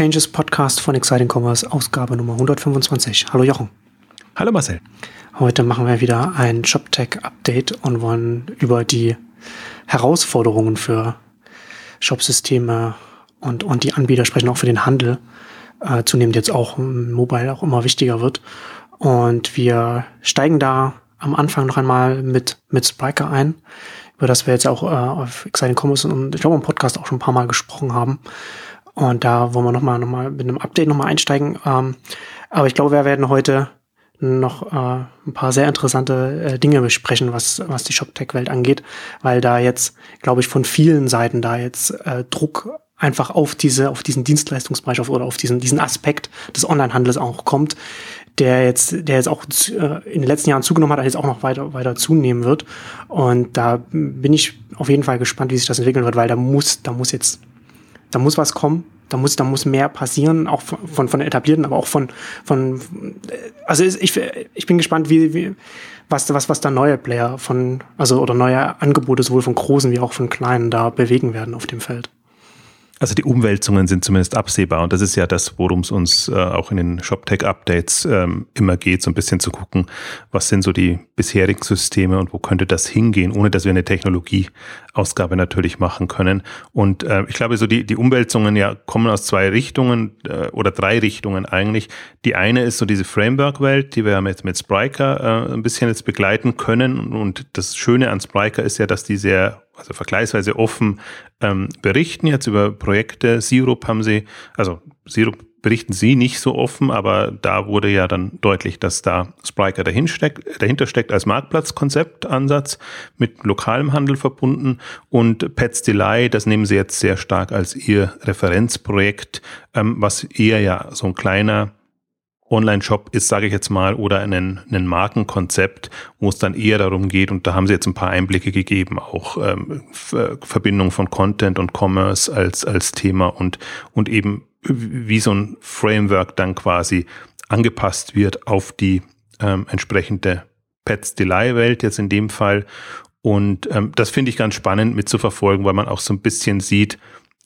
Exchanges Podcast von Exciting Commerce, Ausgabe Nummer 125. Hallo Jochen. Hallo Marcel. Heute machen wir wieder ein ShopTech-Update und wollen über die Herausforderungen für Shopsysteme und, und die Anbieter sprechen, auch für den Handel, äh, zunehmend jetzt auch Mobile auch immer wichtiger wird. Und wir steigen da am Anfang noch einmal mit, mit Spriker ein, über das wir jetzt auch äh, auf Exciting Commerce und ich glaube im Podcast auch schon ein paar Mal gesprochen haben. Und da wollen wir nochmal noch mal mit einem Update nochmal einsteigen. Ähm, aber ich glaube, wir werden heute noch äh, ein paar sehr interessante äh, Dinge besprechen, was, was die ShopTech-Welt angeht, weil da jetzt, glaube ich, von vielen Seiten da jetzt äh, Druck einfach auf diese, auf diesen Dienstleistungsbereich oder auf diesen, diesen Aspekt des Onlinehandels auch kommt, der jetzt, der jetzt auch äh, in den letzten Jahren zugenommen hat, jetzt auch noch weiter, weiter zunehmen wird. Und da bin ich auf jeden Fall gespannt, wie sich das entwickeln wird, weil da muss, da muss jetzt da muss was kommen, da muss, da muss mehr passieren, auch von, von, von etablierten, aber auch von, von, also ich, ich bin gespannt, wie, wie, was, was, was da neue Player von, also, oder neue Angebote sowohl von großen wie auch von kleinen da bewegen werden auf dem Feld. Also die Umwälzungen sind zumindest absehbar und das ist ja das, worum es uns äh, auch in den ShopTech-Updates ähm, immer geht, so ein bisschen zu gucken, was sind so die bisherigen Systeme und wo könnte das hingehen, ohne dass wir eine Technologieausgabe natürlich machen können. Und äh, ich glaube, so die, die Umwälzungen ja kommen aus zwei Richtungen äh, oder drei Richtungen eigentlich. Die eine ist so diese Framework-Welt, die wir mit, mit Spriker äh, ein bisschen jetzt begleiten können. Und das Schöne an Spriker ist ja, dass die sehr also vergleichsweise offen ähm, berichten jetzt über Projekte. Sirup haben sie, also Sirup berichten sie nicht so offen, aber da wurde ja dann deutlich, dass da Spriker dahinter steckt als Marktplatzkonzeptansatz mit lokalem Handel verbunden und Pets Delay, das nehmen sie jetzt sehr stark als ihr Referenzprojekt, ähm, was eher ja so ein kleiner Online-Shop ist, sage ich jetzt mal, oder ein, ein Markenkonzept, wo es dann eher darum geht, und da haben sie jetzt ein paar Einblicke gegeben, auch ähm, Verbindung von Content und Commerce als, als Thema und, und eben wie so ein Framework dann quasi angepasst wird auf die ähm, entsprechende Pets Delay Welt jetzt in dem Fall. Und ähm, das finde ich ganz spannend mitzuverfolgen, weil man auch so ein bisschen sieht,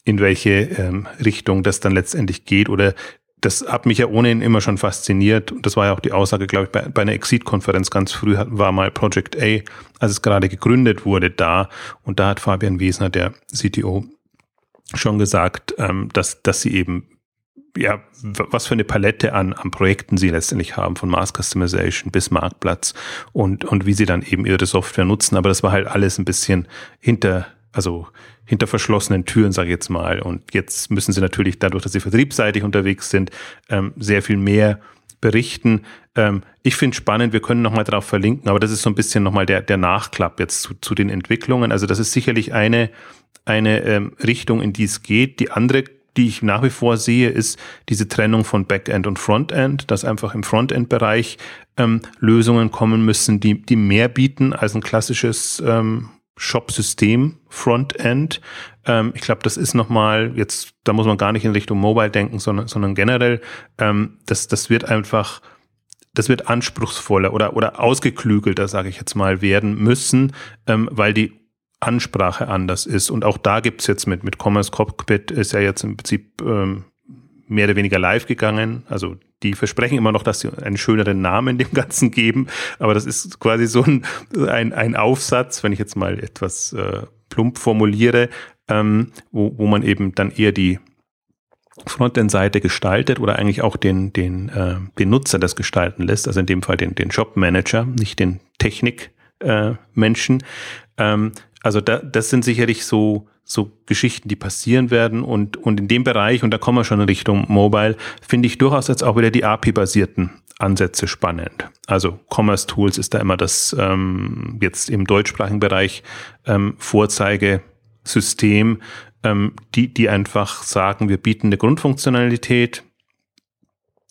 in welche ähm, Richtung das dann letztendlich geht oder das hat mich ja ohnehin immer schon fasziniert. Und das war ja auch die Aussage, glaube ich, bei, bei einer Exit-Konferenz ganz früh war mal Project A, als es gerade gegründet wurde, da. Und da hat Fabian Wesner, der CTO, schon gesagt, ähm, dass, dass sie eben ja, was für eine Palette an, an Projekten sie letztendlich haben, von Mass Customization bis Marktplatz und, und wie sie dann eben ihre Software nutzen. Aber das war halt alles ein bisschen hinter, also hinter verschlossenen Türen, sage ich jetzt mal. Und jetzt müssen sie natürlich dadurch, dass sie vertriebsseitig unterwegs sind, ähm, sehr viel mehr berichten. Ähm, ich finde spannend, wir können nochmal darauf verlinken, aber das ist so ein bisschen nochmal der, der Nachklapp jetzt zu, zu den Entwicklungen. Also das ist sicherlich eine, eine ähm, Richtung, in die es geht. Die andere die ich nach wie vor sehe, ist diese Trennung von Backend und Frontend, dass einfach im Frontend-Bereich ähm, Lösungen kommen müssen, die, die mehr bieten als ein klassisches ähm, Shop-System, Frontend. Ähm, ich glaube, das ist nochmal, jetzt, da muss man gar nicht in Richtung Mobile denken, sondern, sondern generell, ähm, das, das wird einfach, das wird anspruchsvoller oder, oder ausgeklügelter, sage ich jetzt mal, werden müssen, ähm, weil die Ansprache anders ist. Und auch da gibt's jetzt mit, mit Commerce Cockpit ist ja jetzt im Prinzip ähm, mehr oder weniger live gegangen. Also die versprechen immer noch, dass sie einen schöneren Namen dem Ganzen geben, aber das ist quasi so ein, ein, ein Aufsatz, wenn ich jetzt mal etwas äh, plump formuliere, ähm, wo, wo man eben dann eher die Frontend-Seite gestaltet oder eigentlich auch den, den, äh, den Nutzer das gestalten lässt, also in dem Fall den, den Shop-Manager, nicht den Technik-Menschen. Äh, ähm, also da, das sind sicherlich so so Geschichten, die passieren werden und, und in dem Bereich, und da kommen wir schon in Richtung Mobile, finde ich durchaus jetzt auch wieder die API-basierten Ansätze spannend. Also Commerce Tools ist da immer das ähm, jetzt im deutschsprachigen Bereich ähm, Vorzeigesystem, ähm, die, die einfach sagen, wir bieten eine Grundfunktionalität.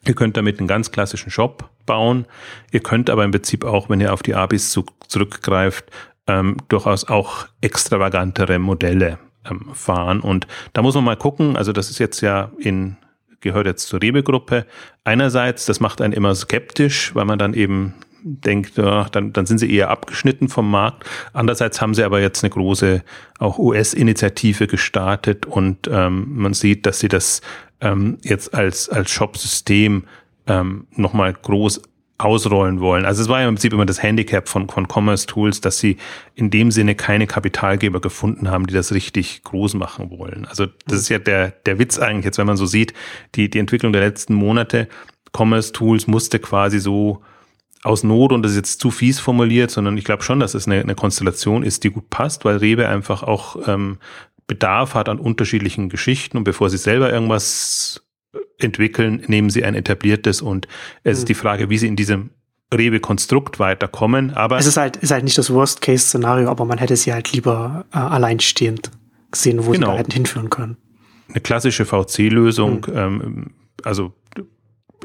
Ihr könnt damit einen ganz klassischen Shop bauen. Ihr könnt aber im Prinzip auch, wenn ihr auf die APIs zu, zurückgreift, ähm, durchaus auch extravagantere Modelle ähm, fahren. Und da muss man mal gucken, also das ist jetzt ja in, gehört jetzt zur Rewe-Gruppe. Einerseits, das macht einen immer skeptisch, weil man dann eben denkt, ja, dann, dann sind sie eher abgeschnitten vom Markt. Andererseits haben sie aber jetzt eine große auch US-Initiative gestartet und ähm, man sieht, dass sie das ähm, jetzt als, als Shop-System ähm, nochmal groß ausrollen wollen. Also es war ja im Prinzip immer das Handicap von, von Commerce Tools, dass sie in dem Sinne keine Kapitalgeber gefunden haben, die das richtig groß machen wollen. Also das ist ja der, der Witz eigentlich jetzt, wenn man so sieht, die, die Entwicklung der letzten Monate, Commerce Tools musste quasi so aus Not, und das ist jetzt zu fies formuliert, sondern ich glaube schon, dass es eine, eine Konstellation ist, die gut passt, weil Rewe einfach auch ähm, Bedarf hat an unterschiedlichen Geschichten und bevor sie selber irgendwas entwickeln, nehmen sie ein etabliertes und es mhm. ist die Frage, wie sie in diesem Rewe-Konstrukt weiterkommen. Aber es ist halt, ist halt nicht das Worst-Case-Szenario, aber man hätte sie halt lieber äh, alleinstehend gesehen, wo genau. sie da hätten hinführen können. Eine klassische VC-Lösung, mhm. ähm, also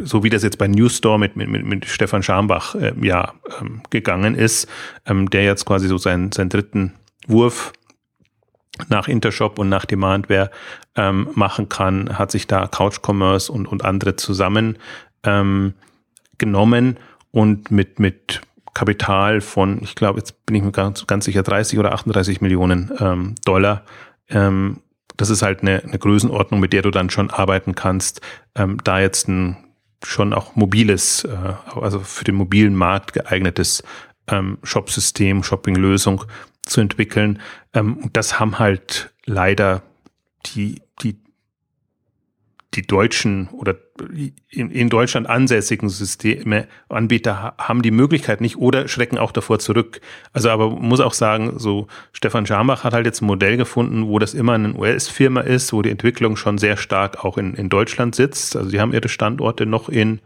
so wie das jetzt bei News Store mit, mit, mit Stefan Schambach äh, ja ähm, gegangen ist, ähm, der jetzt quasi so seinen, seinen dritten Wurf nach Intershop und nach Demandware ähm, machen kann, hat sich da Couch Commerce und, und andere zusammen ähm, genommen und mit, mit Kapital von, ich glaube, jetzt bin ich mir ganz, ganz sicher, 30 oder 38 Millionen ähm, Dollar. Ähm, das ist halt eine, eine Größenordnung, mit der du dann schon arbeiten kannst, ähm, da jetzt ein schon auch mobiles, äh, also für den mobilen Markt geeignetes ähm, Shop-System, Shopping-Lösung zu entwickeln. Ähm, und das haben halt leider die, die, die deutschen oder in, Deutschland ansässigen Systeme, Anbieter haben die Möglichkeit nicht oder schrecken auch davor zurück. Also aber muss auch sagen, so Stefan Schambach hat halt jetzt ein Modell gefunden, wo das immer eine US-Firma ist, wo die Entwicklung schon sehr stark auch in, in Deutschland sitzt. Also die haben ihre Standorte noch in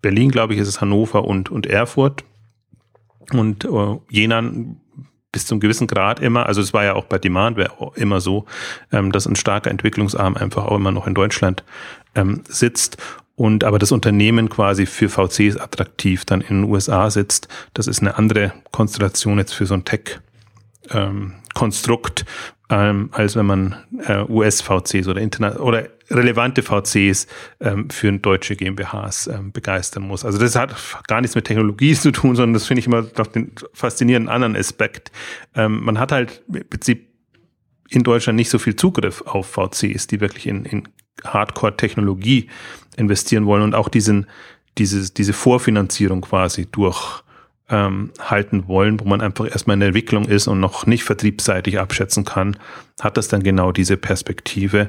Berlin, glaube ich, ist es Hannover und, und Erfurt. Und äh, Jena bis zum gewissen Grad immer, also es war ja auch bei Demandware immer so, ähm, dass ein starker Entwicklungsarm einfach auch immer noch in Deutschland ähm, sitzt und aber das Unternehmen quasi für VCs attraktiv dann in den USA sitzt. Das ist eine andere Konstellation jetzt für so ein Tech ähm, als wenn man äh, US-VCs oder, oder relevante VCs ähm, für deutsche GmbHs ähm, begeistern muss. Also das hat gar nichts mit Technologie zu tun, sondern das finde ich immer noch den faszinierenden anderen Aspekt. Ähm, man hat halt im Prinzip in Deutschland nicht so viel Zugriff auf VCs, die wirklich in, in Hardcore-Technologie investieren wollen und auch diesen, diese, diese Vorfinanzierung quasi durch ähm, halten wollen, wo man einfach erstmal in der Entwicklung ist und noch nicht vertriebsseitig abschätzen kann, hat das dann genau diese Perspektive.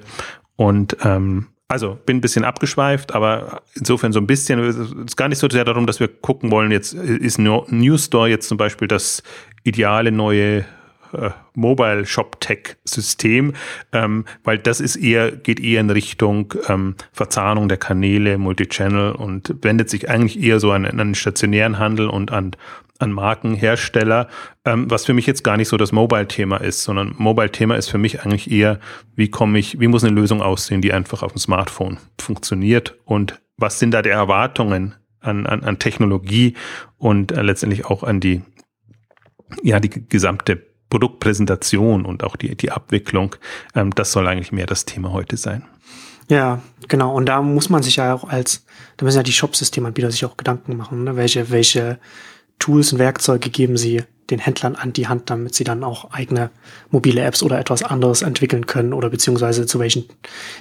Und ähm, also bin ein bisschen abgeschweift, aber insofern so ein bisschen, es ist gar nicht so sehr darum, dass wir gucken wollen, jetzt ist News Store jetzt zum Beispiel das ideale neue äh, Mobile Shop Tech System, ähm, weil das ist eher, geht eher in Richtung ähm, Verzahnung der Kanäle, Multichannel und wendet sich eigentlich eher so an, an den stationären Handel und an, an Markenhersteller, ähm, was für mich jetzt gar nicht so das Mobile-Thema ist, sondern Mobile-Thema ist für mich eigentlich eher, wie komme ich, wie muss eine Lösung aussehen, die einfach auf dem Smartphone funktioniert und was sind da die Erwartungen an, an, an Technologie und äh, letztendlich auch an die, ja, die gesamte Produktpräsentation und auch die, die Abwicklung, ähm, das soll eigentlich mehr das Thema heute sein. Ja, genau. Und da muss man sich ja auch als, da müssen ja die Shop-Systemanbieter sich auch Gedanken machen, ne? welche, welche Tools und Werkzeuge geben sie den Händlern an die Hand, damit sie dann auch eigene mobile Apps oder etwas anderes entwickeln können oder beziehungsweise zu welchen,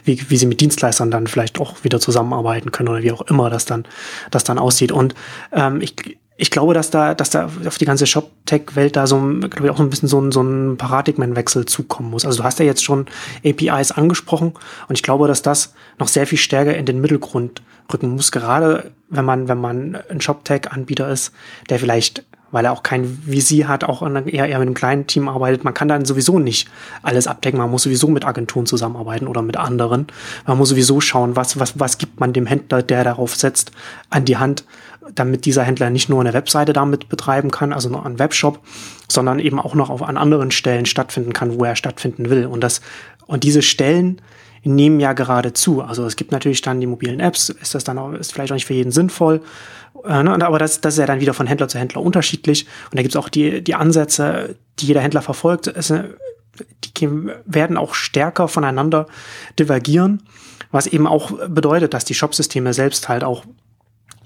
wie, wie sie mit Dienstleistern dann vielleicht auch wieder zusammenarbeiten können oder wie auch immer das dann, das dann aussieht. Und ähm, ich, ich glaube, dass da, dass da auf die ganze Shop-Tech-Welt da so, glaube ich, auch so ein bisschen so ein, so ein Paradigmenwechsel zukommen muss. Also du hast ja jetzt schon APIs angesprochen und ich glaube, dass das noch sehr viel stärker in den Mittelgrund rücken muss, gerade wenn man, wenn man ein Shop-Tech-Anbieter ist, der vielleicht weil er auch kein VC hat, auch eher, eher mit einem kleinen Team arbeitet. Man kann dann sowieso nicht alles abdecken. Man muss sowieso mit Agenturen zusammenarbeiten oder mit anderen. Man muss sowieso schauen, was, was, was gibt man dem Händler, der darauf setzt, an die Hand, damit dieser Händler nicht nur eine Webseite damit betreiben kann, also noch einen Webshop, sondern eben auch noch auf, an anderen Stellen stattfinden kann, wo er stattfinden will. Und das, und diese Stellen nehmen ja gerade zu. Also es gibt natürlich dann die mobilen Apps, ist das dann auch, ist vielleicht auch nicht für jeden sinnvoll. Äh, ne? Aber das, das ist ja dann wieder von Händler zu Händler unterschiedlich. Und da gibt es auch die, die Ansätze, die jeder Händler verfolgt, ist, die werden auch stärker voneinander divergieren, was eben auch bedeutet, dass die Shopsysteme selbst halt auch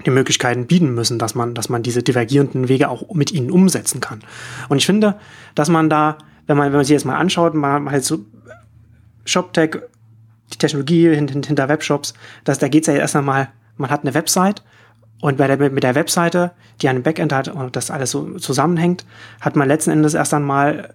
die Möglichkeiten bieten müssen, dass man, dass man diese divergierenden Wege auch mit ihnen umsetzen kann. Und ich finde, dass man da, wenn man, wenn man sich jetzt mal anschaut, mal, mal halt so ShopTech die Technologie hinter Webshops, dass da geht's ja erst einmal, man hat eine Website und bei der, mit der Webseite, die einen Backend hat und das alles so zusammenhängt, hat man letzten Endes erst einmal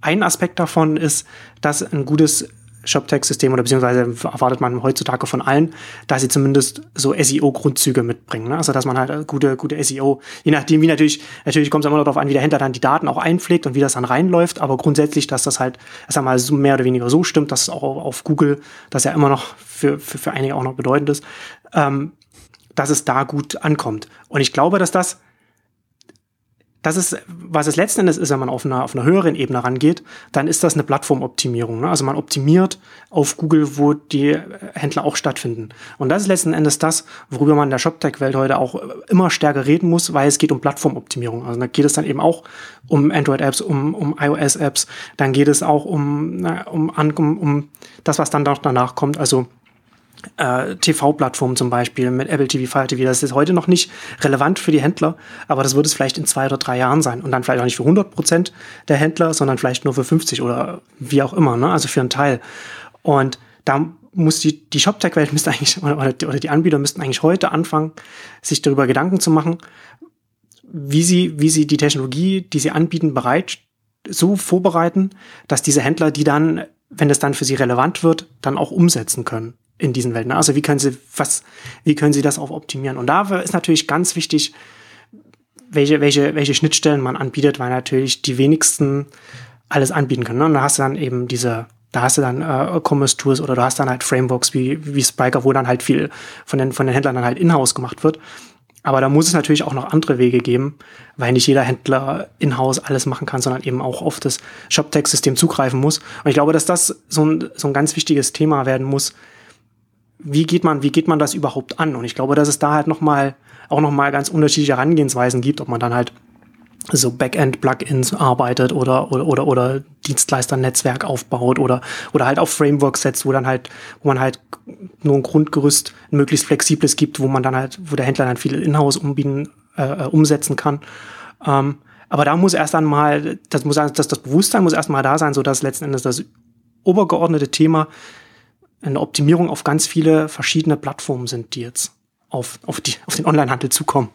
ein Aspekt davon ist, dass ein gutes ShopTech-System oder beziehungsweise erwartet man heutzutage von allen, dass sie zumindest so SEO-Grundzüge mitbringen. Ne? Also dass man halt gute, gute SEO, je nachdem, wie natürlich, natürlich kommt es immer darauf an, wie der Händler dann die Daten auch einpflegt und wie das dann reinläuft, aber grundsätzlich, dass das halt, sag mal, so mehr oder weniger so stimmt, dass es auch auf Google, das ja immer noch für, für, für einige auch noch bedeutend ist, ähm, dass es da gut ankommt. Und ich glaube, dass das das ist, was es letzten Endes ist, wenn man auf einer, auf einer höheren Ebene rangeht, dann ist das eine Plattformoptimierung. Ne? Also man optimiert auf Google, wo die Händler auch stattfinden. Und das ist letzten Endes das, worüber man in der ShopTech-Welt heute auch immer stärker reden muss, weil es geht um Plattformoptimierung. Also da geht es dann eben auch um Android-Apps, um, um iOS-Apps, dann geht es auch um, um, um, um das, was dann danach kommt, also äh, TV-Plattformen zum Beispiel mit Apple TV, Fire TV, das ist heute noch nicht relevant für die Händler, aber das wird es vielleicht in zwei oder drei Jahren sein und dann vielleicht auch nicht für 100 Prozent der Händler, sondern vielleicht nur für 50 oder wie auch immer, ne? also für einen Teil. Und da muss die, die ShopTech-Welt müsste eigentlich, oder, oder die Anbieter müssten eigentlich heute anfangen, sich darüber Gedanken zu machen, wie sie, wie sie die Technologie, die sie anbieten, bereit so vorbereiten, dass diese Händler, die dann, wenn es dann für sie relevant wird, dann auch umsetzen können in diesen Welten. Also wie können sie was, wie können sie das auch optimieren? Und da ist natürlich ganz wichtig, welche, welche, welche Schnittstellen man anbietet, weil natürlich die wenigsten alles anbieten können. Ne? Und da hast du dann eben diese, da hast du dann äh, Commerce Tools oder du hast dann halt Frameworks wie, wie Spiker, wo dann halt viel von den, von den Händlern dann halt in-house gemacht wird. Aber da muss es natürlich auch noch andere Wege geben, weil nicht jeder Händler in-house alles machen kann, sondern eben auch auf das ShopTech-System zugreifen muss. Und ich glaube, dass das so ein, so ein ganz wichtiges Thema werden muss, wie geht man, wie geht man das überhaupt an? Und ich glaube, dass es da halt noch mal, auch noch mal ganz unterschiedliche Herangehensweisen gibt, ob man dann halt so Backend-Plugins arbeitet oder, oder, oder, oder Dienstleister-Netzwerk aufbaut oder, oder halt auf Frameworks setzt, wo dann halt, wo man halt nur ein Grundgerüst, ein möglichst flexibles gibt, wo man dann halt, wo der Händler dann viel in-house umbieten, äh, äh, umsetzen kann. Ähm, aber da muss erst einmal, das muss, das, das Bewusstsein muss erst mal da sein, so dass letzten Endes das obergeordnete Thema eine Optimierung auf ganz viele verschiedene Plattformen sind, die jetzt auf, auf, die, auf den Onlinehandel zukommen.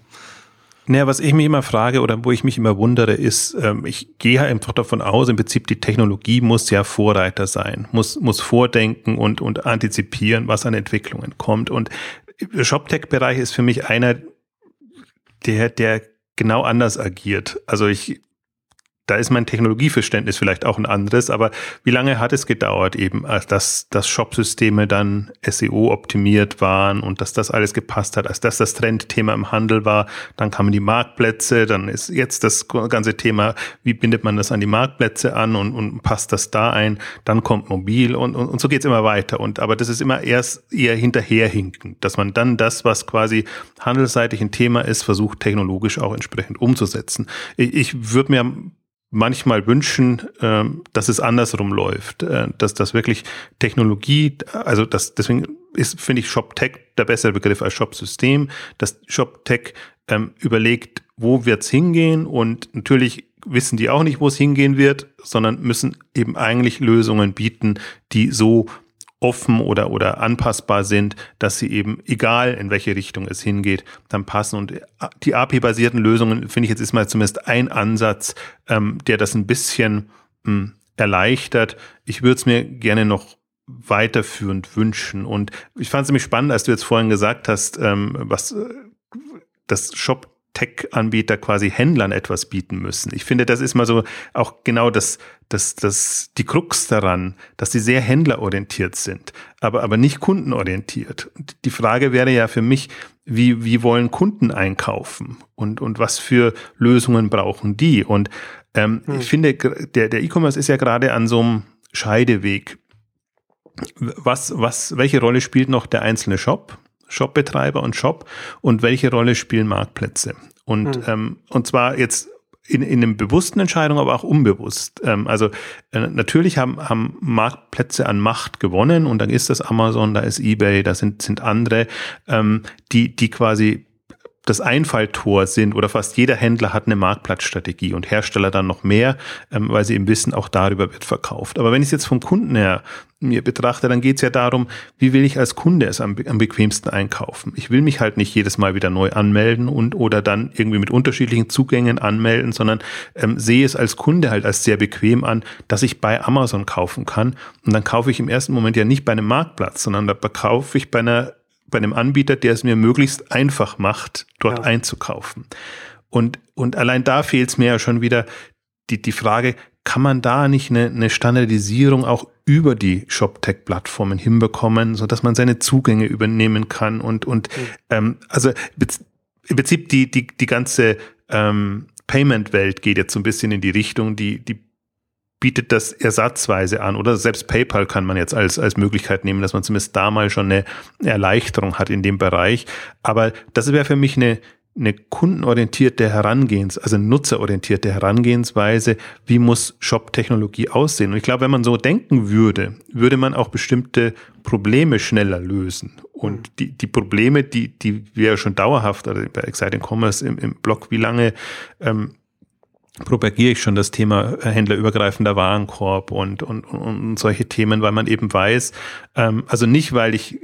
Naja, was ich mich immer frage oder wo ich mich immer wundere, ist, ähm, ich gehe einfach davon aus, im Prinzip die Technologie muss ja Vorreiter sein, muss, muss vordenken und, und antizipieren, was an Entwicklungen kommt. Und ShopTech-Bereich ist für mich einer, der, der genau anders agiert. Also ich da ist mein Technologieverständnis vielleicht auch ein anderes, aber wie lange hat es gedauert eben, als dass, dass Shopsysteme dann SEO optimiert waren und dass das alles gepasst hat, als dass das Trendthema im Handel war, dann kamen die Marktplätze, dann ist jetzt das ganze Thema, wie bindet man das an die Marktplätze an und, und passt das da ein, dann kommt mobil und, und, und so geht's immer weiter und aber das ist immer erst eher hinterherhinken, dass man dann das, was quasi handelsseitig ein Thema ist, versucht technologisch auch entsprechend umzusetzen. Ich, ich würde mir manchmal wünschen, äh, dass es andersrum läuft, äh, dass das wirklich Technologie, also das deswegen ist finde ich ShopTech der bessere Begriff als Shop-System, dass ShopTech ähm, überlegt, wo wird's hingehen und natürlich wissen die auch nicht, wo es hingehen wird, sondern müssen eben eigentlich Lösungen bieten, die so offen oder, oder anpassbar sind, dass sie eben, egal in welche Richtung es hingeht, dann passen. Und die API-basierten Lösungen, finde ich jetzt ist mal zumindest ein Ansatz, ähm, der das ein bisschen mh, hm, erleichtert. Ich würde es mir gerne noch weiterführend wünschen. Und ich fand es nämlich spannend, als du jetzt vorhin gesagt hast, ähm, was äh, das Shop Tech-Anbieter quasi Händlern etwas bieten müssen. Ich finde, das ist mal so auch genau das, das, das, die Krux daran, dass sie sehr händlerorientiert sind, aber, aber nicht kundenorientiert. Und die Frage wäre ja für mich, wie, wie wollen Kunden einkaufen und, und was für Lösungen brauchen die? Und ähm, hm. ich finde, der, der E-Commerce ist ja gerade an so einem Scheideweg. Was, was, welche Rolle spielt noch der einzelne Shop? Shopbetreiber und Shop und welche Rolle spielen Marktplätze? Und, mhm. ähm, und zwar jetzt in, in einem bewussten Entscheidung, aber auch unbewusst. Ähm, also äh, natürlich haben, haben Marktplätze an Macht gewonnen und dann ist das Amazon, da ist eBay, da sind, sind andere, ähm, die, die quasi das Einfalltor sind oder fast jeder Händler hat eine Marktplatzstrategie und Hersteller dann noch mehr, ähm, weil sie eben wissen, auch darüber wird verkauft. Aber wenn ich es jetzt vom Kunden her mir betrachte, dann geht es ja darum, wie will ich als Kunde es am, am, bequemsten einkaufen. Ich will mich halt nicht jedes Mal wieder neu anmelden und oder dann irgendwie mit unterschiedlichen Zugängen anmelden, sondern ähm, sehe es als Kunde halt als sehr bequem an, dass ich bei Amazon kaufen kann. Und dann kaufe ich im ersten Moment ja nicht bei einem Marktplatz, sondern da kaufe ich bei einer bei einem Anbieter, der es mir möglichst einfach macht, dort ja. einzukaufen. Und, und allein da fehlt es mir ja schon wieder die, die Frage, kann man da nicht eine, eine Standardisierung auch über die ShopTech-Plattformen hinbekommen, so dass man seine Zugänge übernehmen kann und, und mhm. ähm, also im Prinzip die, die, die ganze ähm, Payment-Welt geht jetzt so ein bisschen in die Richtung, die, die bietet das ersatzweise an oder selbst PayPal kann man jetzt als, als Möglichkeit nehmen, dass man zumindest da mal schon eine Erleichterung hat in dem Bereich. Aber das wäre für mich eine, eine kundenorientierte Herangehens, also nutzerorientierte Herangehensweise, wie muss Shop-Technologie aussehen. Und ich glaube, wenn man so denken würde, würde man auch bestimmte Probleme schneller lösen. Und mhm. die, die Probleme, die, die wir ja schon dauerhaft, oder bei Exciting Commerce im, im Blog, wie lange ähm, propagiere ich schon das Thema händlerübergreifender Warenkorb und, und, und solche Themen, weil man eben weiß, ähm, also nicht, weil ich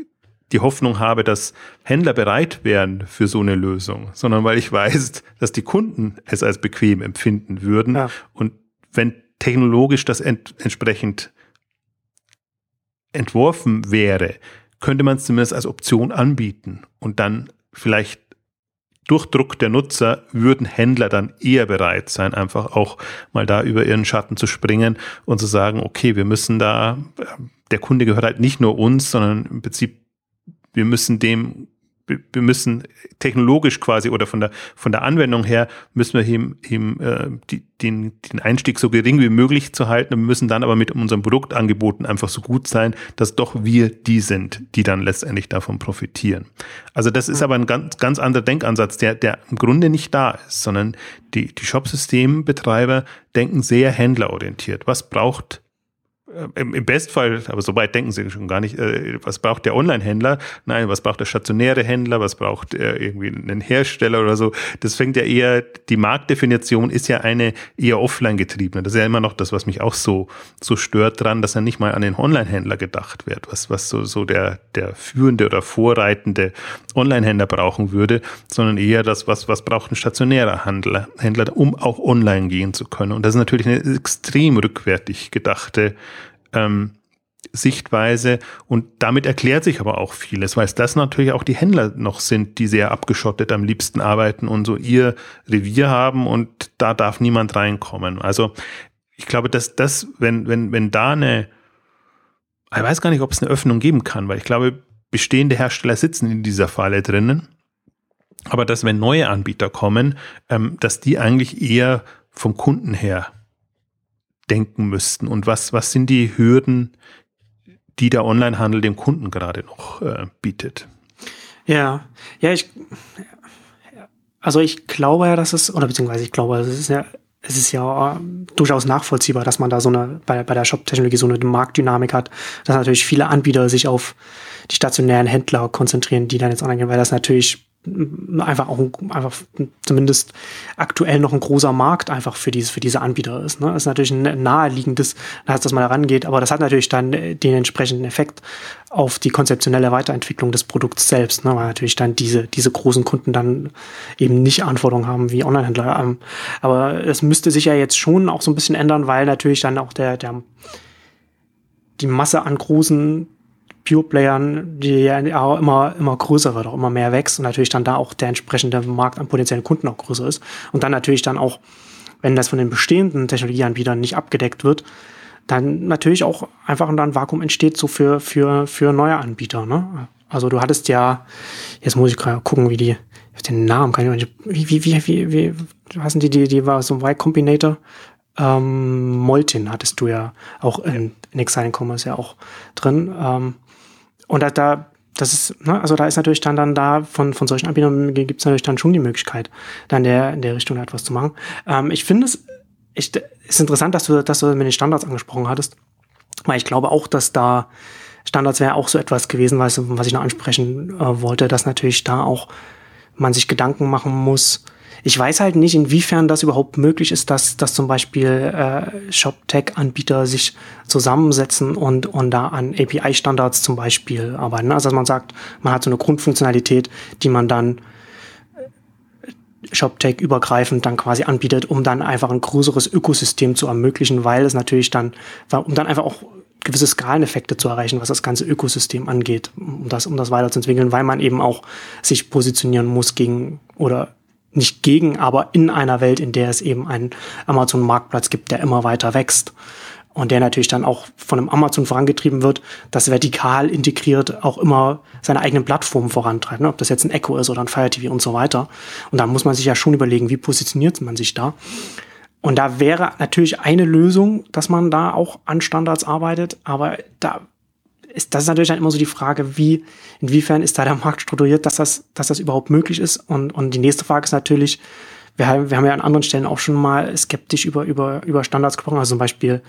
die Hoffnung habe, dass Händler bereit wären für so eine Lösung, sondern weil ich weiß, dass die Kunden es als bequem empfinden würden. Ja. Und wenn technologisch das ent entsprechend entworfen wäre, könnte man es zumindest als Option anbieten und dann vielleicht durch Druck der Nutzer würden Händler dann eher bereit sein, einfach auch mal da über ihren Schatten zu springen und zu sagen, okay, wir müssen da, der Kunde gehört halt nicht nur uns, sondern im Prinzip, wir müssen dem wir müssen technologisch quasi oder von der von der Anwendung her müssen wir ihm, ihm äh, die, den, den Einstieg so gering wie möglich zu halten. Wir müssen dann aber mit unseren Produktangeboten einfach so gut sein, dass doch wir die sind, die dann letztendlich davon profitieren. Also das ist aber ein ganz, ganz anderer Denkansatz, der, der im Grunde nicht da ist, sondern die, die Shop-Systembetreiber denken sehr händlerorientiert. Was braucht äh, im, Bestfall, aber so weit denken sie schon gar nicht, äh, was braucht der Online-Händler? Nein, was braucht der stationäre Händler? Was braucht er irgendwie einen Hersteller oder so? Das fängt ja eher, die Marktdefinition ist ja eine eher offline getriebene. Das ist ja immer noch das, was mich auch so, so stört dran, dass er nicht mal an den Online-Händler gedacht wird, was, was so, so der, der führende oder vorreitende Online-Händler brauchen würde, sondern eher das, was, was braucht ein stationärer Händler, Händler, um auch online gehen zu können. Und das ist natürlich eine extrem rückwärtig gedachte ähm, Sichtweise und damit erklärt sich aber auch vieles, weil es das natürlich auch die Händler noch sind, die sehr abgeschottet am liebsten arbeiten und so ihr Revier haben und da darf niemand reinkommen. Also ich glaube, dass das, wenn, wenn, wenn da eine, ich weiß gar nicht, ob es eine Öffnung geben kann, weil ich glaube, bestehende Hersteller sitzen in dieser Falle drinnen. Aber dass, wenn neue Anbieter kommen, ähm, dass die eigentlich eher vom Kunden her denken müssten? Und was, was sind die Hürden, die der Onlinehandel dem Kunden gerade noch äh, bietet? Ja, ja, ich, also ich glaube ja, dass es, oder beziehungsweise ich glaube, es ist ja, es ist ja durchaus nachvollziehbar, dass man da so eine, bei, bei der Shop-Technologie so eine Marktdynamik hat, dass natürlich viele Anbieter sich auf die stationären Händler konzentrieren, die dann jetzt online gehen, weil das natürlich einfach auch einfach zumindest aktuell noch ein großer Markt einfach für diese für diese Anbieter ist. Ne? Das ist natürlich ein naheliegendes, dass man da rangeht, aber das hat natürlich dann den entsprechenden Effekt auf die konzeptionelle Weiterentwicklung des Produkts selbst, ne? weil natürlich dann diese diese großen Kunden dann eben nicht Anforderungen haben wie Onlinehändler. Ähm, aber es müsste sich ja jetzt schon auch so ein bisschen ändern, weil natürlich dann auch der der die Masse an großen Pure-Playern, die ja immer, immer größer wird, auch immer mehr wächst und natürlich dann da auch der entsprechende Markt an potenziellen Kunden auch größer ist. Und dann natürlich dann auch, wenn das von den bestehenden Technologieanbietern nicht abgedeckt wird, dann natürlich auch einfach ein Vakuum entsteht so für, für, für neue Anbieter. Ne? Also du hattest ja, jetzt muss ich gerade gucken, wie die, den Namen kann ich nicht, wie, wie, wie, wie, wie, was sind die, die, die war so ein Y Combinator, ähm, Moltin hattest du ja auch in, in Exciting Commerce ja auch drin. Ähm, und da, da das ist, ne, also da ist natürlich dann, dann da von, von solchen Anbietern gibt es natürlich dann schon die Möglichkeit, dann der, in der Richtung etwas zu machen. Ähm, ich finde es, ich, ist interessant, dass du, dass du mit den Standards angesprochen hattest, weil ich glaube auch, dass da Standards wäre auch so etwas gewesen, was, was ich noch ansprechen äh, wollte, dass natürlich da auch man sich Gedanken machen muss. Ich weiß halt nicht, inwiefern das überhaupt möglich ist, dass, dass zum Beispiel äh, Shop-Tech-Anbieter sich zusammensetzen und, und da an API-Standards zum Beispiel arbeiten. Also dass man sagt, man hat so eine Grundfunktionalität, die man dann ShopTech übergreifend dann quasi anbietet, um dann einfach ein größeres Ökosystem zu ermöglichen, weil es natürlich dann, um dann einfach auch gewisse Skaleneffekte zu erreichen, was das ganze Ökosystem angeht, um das, um das weiterzuentwickeln, weil man eben auch sich positionieren muss gegen oder nicht gegen, aber in einer Welt, in der es eben einen Amazon-Marktplatz gibt, der immer weiter wächst und der natürlich dann auch von einem Amazon vorangetrieben wird, das vertikal integriert auch immer seine eigenen Plattformen vorantreibt, ne? ob das jetzt ein Echo ist oder ein Fire TV und so weiter. Und da muss man sich ja schon überlegen, wie positioniert man sich da. Und da wäre natürlich eine Lösung, dass man da auch an Standards arbeitet, aber da ist, das ist natürlich dann immer so die Frage, wie, inwiefern ist da der Markt strukturiert, dass das, dass das überhaupt möglich ist. Und, und die nächste Frage ist natürlich, wir haben, wir haben ja an anderen Stellen auch schon mal skeptisch über, über, über Standards gesprochen, also zum Beispiel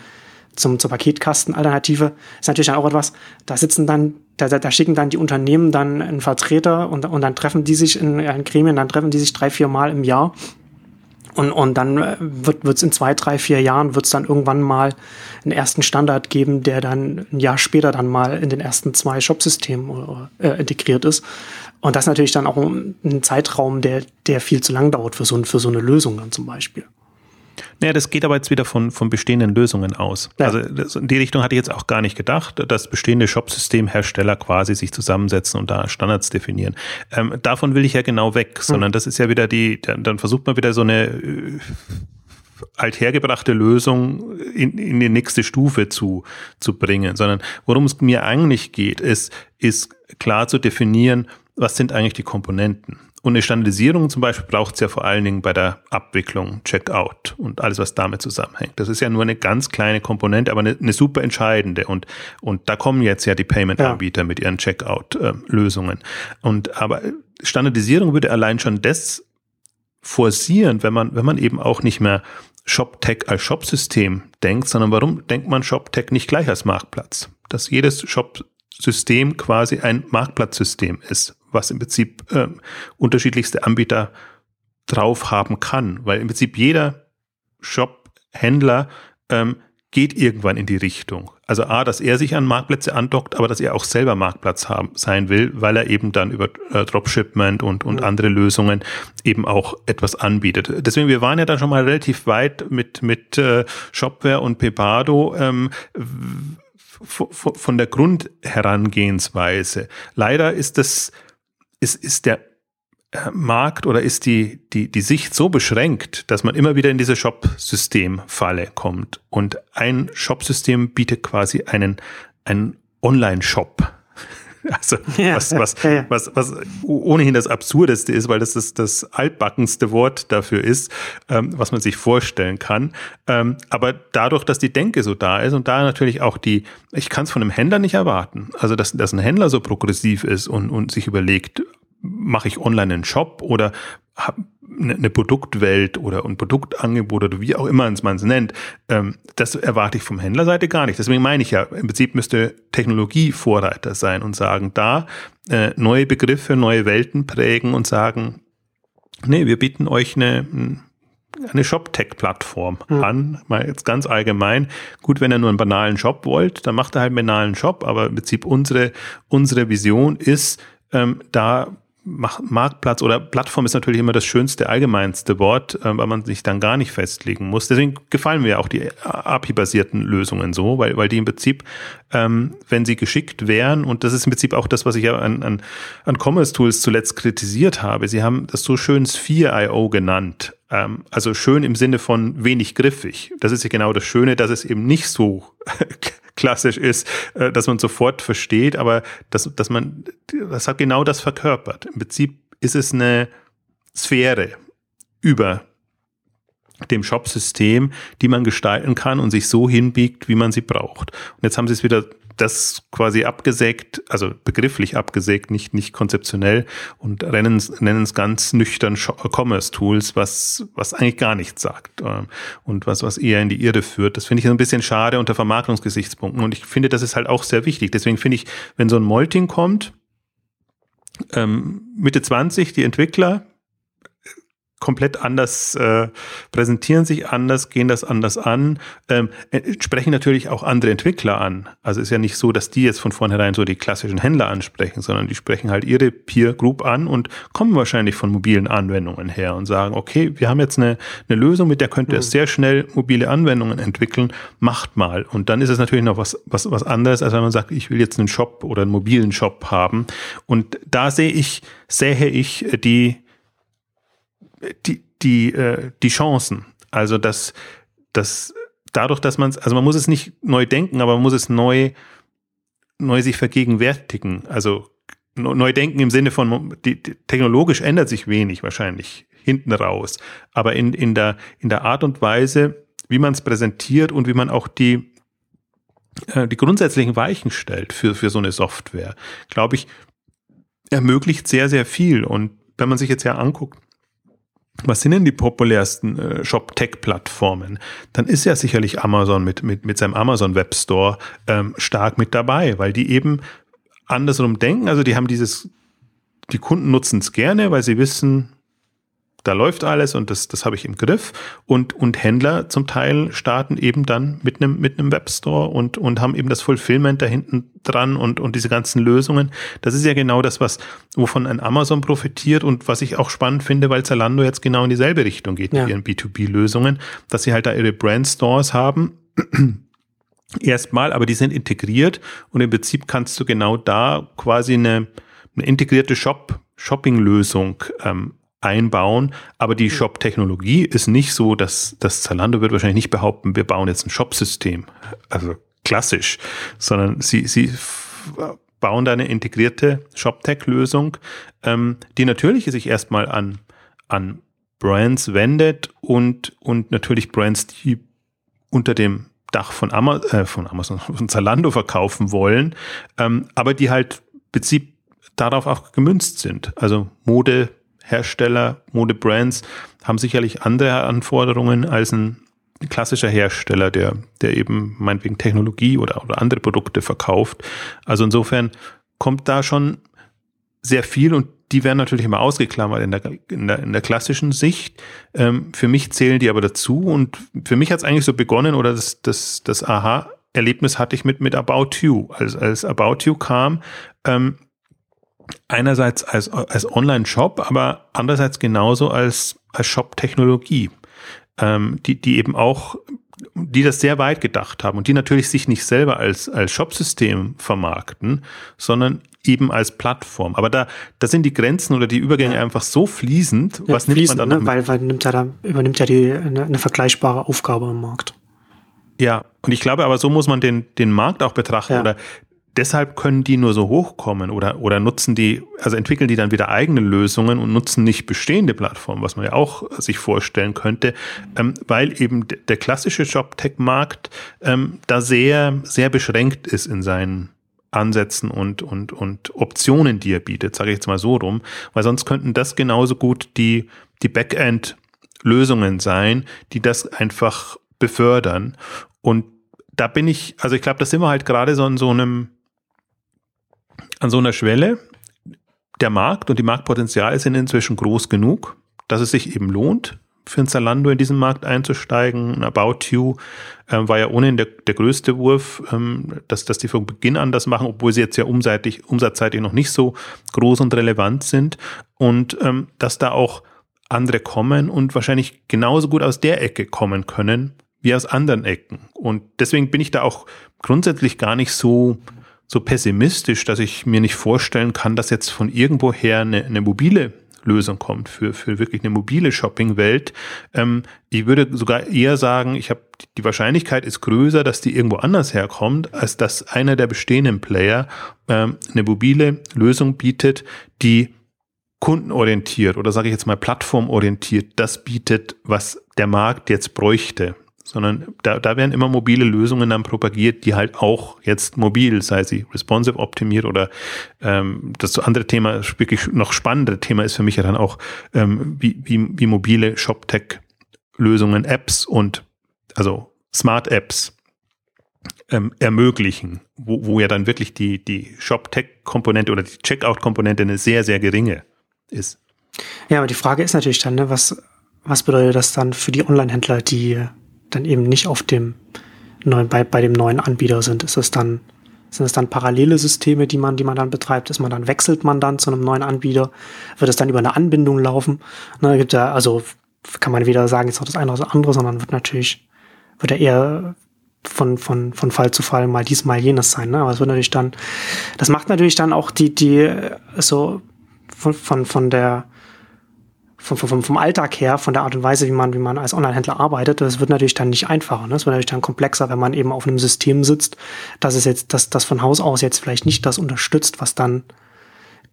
zum, zur Paketkastenalternative ist natürlich dann auch etwas, da sitzen dann, da, da schicken dann die Unternehmen dann einen Vertreter und, und dann treffen die sich in, in Gremien, dann treffen die sich drei, vier Mal im Jahr und, und dann äh, wird es in zwei, drei, vier Jahren wird es dann irgendwann mal einen ersten Standard geben, der dann ein Jahr später dann mal in den ersten zwei Shop-Systemen äh, integriert ist. Und das natürlich dann auch ein Zeitraum, der, der viel zu lang dauert für so, für so eine Lösung dann zum Beispiel. Naja, das geht aber jetzt wieder von, von bestehenden Lösungen aus. Ja. Also das, in die Richtung hatte ich jetzt auch gar nicht gedacht, dass bestehende Shopsystemhersteller quasi sich zusammensetzen und da Standards definieren. Ähm, davon will ich ja genau weg, hm. sondern das ist ja wieder die, dann, dann versucht man wieder so eine äh, althergebrachte Lösung in, in die nächste Stufe zu, zu bringen, sondern worum es mir eigentlich geht, ist, ist klar zu definieren, was sind eigentlich die Komponenten. Und eine Standardisierung zum Beispiel braucht es ja vor allen Dingen bei der Abwicklung, Checkout und alles, was damit zusammenhängt. Das ist ja nur eine ganz kleine Komponente, aber eine, eine super entscheidende. Und, und da kommen jetzt ja die Payment-Anbieter ja. mit ihren Checkout-Lösungen. und aber Standardisierung würde allein schon das forcieren, wenn man, wenn man eben auch nicht mehr ShopTech als Shopsystem denkt, sondern warum denkt man ShopTech nicht gleich als Marktplatz? Dass jedes Shop-System quasi ein Marktplatzsystem ist, was im Prinzip äh, unterschiedlichste Anbieter drauf haben kann, weil im Prinzip jeder Shop-Händler ähm, geht irgendwann in die Richtung. Also A, dass er sich an Marktplätze andockt, aber dass er auch selber Marktplatz haben, sein will, weil er eben dann über äh, Dropshipment und, und mhm. andere Lösungen eben auch etwas anbietet. Deswegen, wir waren ja dann schon mal relativ weit mit, mit äh, Shopware und Pepado. Ähm, von der Grundherangehensweise. Leider ist das ist, ist der äh, Markt oder ist die, die, die Sicht so beschränkt, dass man immer wieder in diese Shop-System-Falle kommt. Und ein Shop-System bietet quasi einen, einen Online-Shop. Also was, was, was, was ohnehin das Absurdeste ist, weil das das, das altbackenste Wort dafür ist, ähm, was man sich vorstellen kann. Ähm, aber dadurch, dass die Denke so da ist und da natürlich auch die, ich kann es von einem Händler nicht erwarten. Also dass, dass ein Händler so progressiv ist und, und sich überlegt, mache ich online einen Shop oder eine ne Produktwelt oder ein Produktangebot oder wie auch immer man es nennt, ähm, das erwarte ich vom Händlerseite gar nicht. Deswegen meine ich ja, im Prinzip müsste Technologie Vorreiter sein und sagen, da äh, neue Begriffe, neue Welten prägen und sagen, nee, wir bieten euch eine, eine Shop-Tech-Plattform mhm. an, mal jetzt ganz allgemein. Gut, wenn ihr nur einen banalen Shop wollt, dann macht ihr halt einen banalen Shop, aber im Prinzip unsere, unsere Vision ist, ähm, da Marktplatz oder Plattform ist natürlich immer das schönste, allgemeinste Wort, äh, weil man sich dann gar nicht festlegen muss. Deswegen gefallen mir auch die API-basierten Lösungen so, weil, weil die im Prinzip, ähm, wenn sie geschickt wären, und das ist im Prinzip auch das, was ich ja an, an, an Commerce Tools zuletzt kritisiert habe, sie haben das so schön Sphere.io genannt. Ähm, also schön im Sinne von wenig griffig. Das ist ja genau das Schöne, dass es eben nicht so klassisch ist, äh, dass man sofort versteht, aber dass, dass man, das hat genau das verkörpert. Im Prinzip ist es eine Sphäre über dem Shop-System, die man gestalten kann und sich so hinbiegt, wie man sie braucht. Und jetzt haben sie es wieder das quasi abgesägt, also begrifflich abgesägt, nicht, nicht konzeptionell und nennen es ganz nüchtern Commerce-Tools, was, was eigentlich gar nichts sagt ähm, und was, was eher in die Irre führt. Das finde ich ein bisschen schade unter Vermarktungsgesichtspunkten und ich finde, das ist halt auch sehr wichtig. Deswegen finde ich, wenn so ein Molting kommt, ähm, Mitte 20, die Entwickler, komplett anders, äh, präsentieren sich anders, gehen das anders an, ähm, äh, sprechen natürlich auch andere Entwickler an. Also ist ja nicht so, dass die jetzt von vornherein so die klassischen Händler ansprechen, sondern die sprechen halt ihre Peer Group an und kommen wahrscheinlich von mobilen Anwendungen her und sagen, okay, wir haben jetzt eine, eine Lösung, mit der könnt ihr mhm. sehr schnell mobile Anwendungen entwickeln, macht mal. Und dann ist es natürlich noch was, was, was anderes, als wenn man sagt, ich will jetzt einen Shop oder einen mobilen Shop haben. Und da sehe ich, sähe ich die, die, die, äh, die Chancen. Also dass, dass dadurch, dass man es, also man muss es nicht neu denken, aber man muss es neu, neu sich vergegenwärtigen. Also neu denken im Sinne von, die, die, technologisch ändert sich wenig wahrscheinlich hinten raus. Aber in, in, der, in der Art und Weise, wie man es präsentiert und wie man auch die, äh, die grundsätzlichen Weichen stellt für, für so eine Software, glaube ich, ermöglicht sehr, sehr viel. Und wenn man sich jetzt ja anguckt, was sind denn die populärsten äh, Shop-Tech-Plattformen? Dann ist ja sicherlich Amazon mit, mit, mit seinem Amazon Web Store ähm, stark mit dabei, weil die eben andersrum denken. Also die haben dieses, die Kunden nutzen es gerne, weil sie wissen, da läuft alles und das, das habe ich im Griff. Und, und Händler zum Teil starten eben dann mit einem, mit einem Webstore und, und haben eben das Fulfillment da hinten dran und, und diese ganzen Lösungen. Das ist ja genau das, was, wovon ein Amazon profitiert und was ich auch spannend finde, weil Zalando jetzt genau in dieselbe Richtung geht ja. mit ihren B2B-Lösungen, dass sie halt da ihre Brand-Stores haben. Erstmal, aber die sind integriert und im Prinzip kannst du genau da quasi eine, eine integrierte Shop, Shopping-Lösung ähm, einbauen. Aber die Shop-Technologie ist nicht so, dass das Zalando wird wahrscheinlich nicht behaupten, wir bauen jetzt ein Shop-System. Also klassisch, sondern sie, sie bauen da eine integrierte Shop-Tech-Lösung, ähm, die natürlich sich erstmal an, an Brands wendet und, und natürlich Brands, die unter dem Dach von, Ama äh, von Amazon, von Zalando verkaufen wollen, ähm, aber die halt Prinzip darauf auch gemünzt sind. Also Mode, Hersteller, Modebrands haben sicherlich andere Anforderungen als ein klassischer Hersteller, der, der eben meinetwegen Technologie oder, oder andere Produkte verkauft. Also insofern kommt da schon sehr viel und die werden natürlich immer ausgeklammert in der, in der, in der klassischen Sicht. Ähm, für mich zählen die aber dazu und für mich hat es eigentlich so begonnen oder das, das, das Aha-Erlebnis hatte ich mit, mit About You. Als, als About You kam, ähm, einerseits als, als Online-Shop, aber andererseits genauso als, als Shop-Technologie, ähm, die, die eben auch, die das sehr weit gedacht haben und die natürlich sich nicht selber als, als Shop-System vermarkten, sondern eben als Plattform. Aber da, da sind die Grenzen oder die Übergänge ja. einfach so fließend. Ja, was fließend, nimmt man dann? Ne? Weil, weil nimmt ja da, übernimmt ja die, eine, eine vergleichbare Aufgabe im Markt. Ja, und ich glaube aber, so muss man den, den Markt auch betrachten ja. oder deshalb können die nur so hochkommen oder, oder nutzen die, also entwickeln die dann wieder eigene Lösungen und nutzen nicht bestehende Plattformen, was man ja auch sich vorstellen könnte, ähm, weil eben der klassische Job-Tech-Markt ähm, da sehr, sehr beschränkt ist in seinen Ansätzen und, und, und Optionen, die er bietet, sage ich jetzt mal so rum, weil sonst könnten das genauso gut die, die Backend-Lösungen sein, die das einfach befördern. Und da bin ich, also ich glaube, da sind wir halt gerade so in so einem an so einer Schwelle. Der Markt und die Marktpotenziale sind inzwischen groß genug, dass es sich eben lohnt, für ein Zalando in diesen Markt einzusteigen. Ein About You äh, war ja ohnehin der, der größte Wurf, ähm, dass, dass die von Beginn an das machen, obwohl sie jetzt ja umseitig, umsatzseitig noch nicht so groß und relevant sind. Und ähm, dass da auch andere kommen und wahrscheinlich genauso gut aus der Ecke kommen können wie aus anderen Ecken. Und deswegen bin ich da auch grundsätzlich gar nicht so so pessimistisch, dass ich mir nicht vorstellen kann, dass jetzt von irgendwoher eine, eine mobile Lösung kommt für, für wirklich eine mobile Shopping-Welt. Ähm, ich würde sogar eher sagen, ich habe die Wahrscheinlichkeit ist größer, dass die irgendwo anders herkommt, als dass einer der bestehenden Player ähm, eine mobile Lösung bietet, die kundenorientiert oder sage ich jetzt mal plattformorientiert das bietet, was der Markt jetzt bräuchte sondern da, da werden immer mobile Lösungen dann propagiert, die halt auch jetzt mobil, sei sie responsive optimiert oder ähm, das andere Thema, wirklich noch spannendere Thema ist für mich ja dann auch, ähm, wie, wie, wie mobile ShopTech-Lösungen, Apps und also Smart Apps ähm, ermöglichen, wo, wo ja dann wirklich die, die Shop-Tech-Komponente oder die Checkout-Komponente eine sehr, sehr geringe ist. Ja, aber die Frage ist natürlich dann, ne, was, was bedeutet das dann für die Online-Händler, die dann eben nicht auf dem neuen, bei, bei dem neuen Anbieter sind? Ist es dann, sind es dann parallele Systeme, die man, die man dann betreibt? Ist man dann, wechselt man dann zu einem neuen Anbieter? Wird es dann über eine Anbindung laufen? Ne, gibt ja, also kann man weder sagen, jetzt noch das eine oder das andere, sondern wird natürlich, wird ja eher von, von, von Fall zu Fall mal dies, mal jenes sein. Ne? Aber es wird natürlich dann, das macht natürlich dann auch die, die, so von, von, von der, vom, vom, vom Alltag her, von der Art und Weise, wie man, wie man als Online-Händler arbeitet, das wird natürlich dann nicht einfacher. Ne? Das wird natürlich dann komplexer, wenn man eben auf einem System sitzt, dass es jetzt, dass das von Haus aus jetzt vielleicht nicht das unterstützt, was dann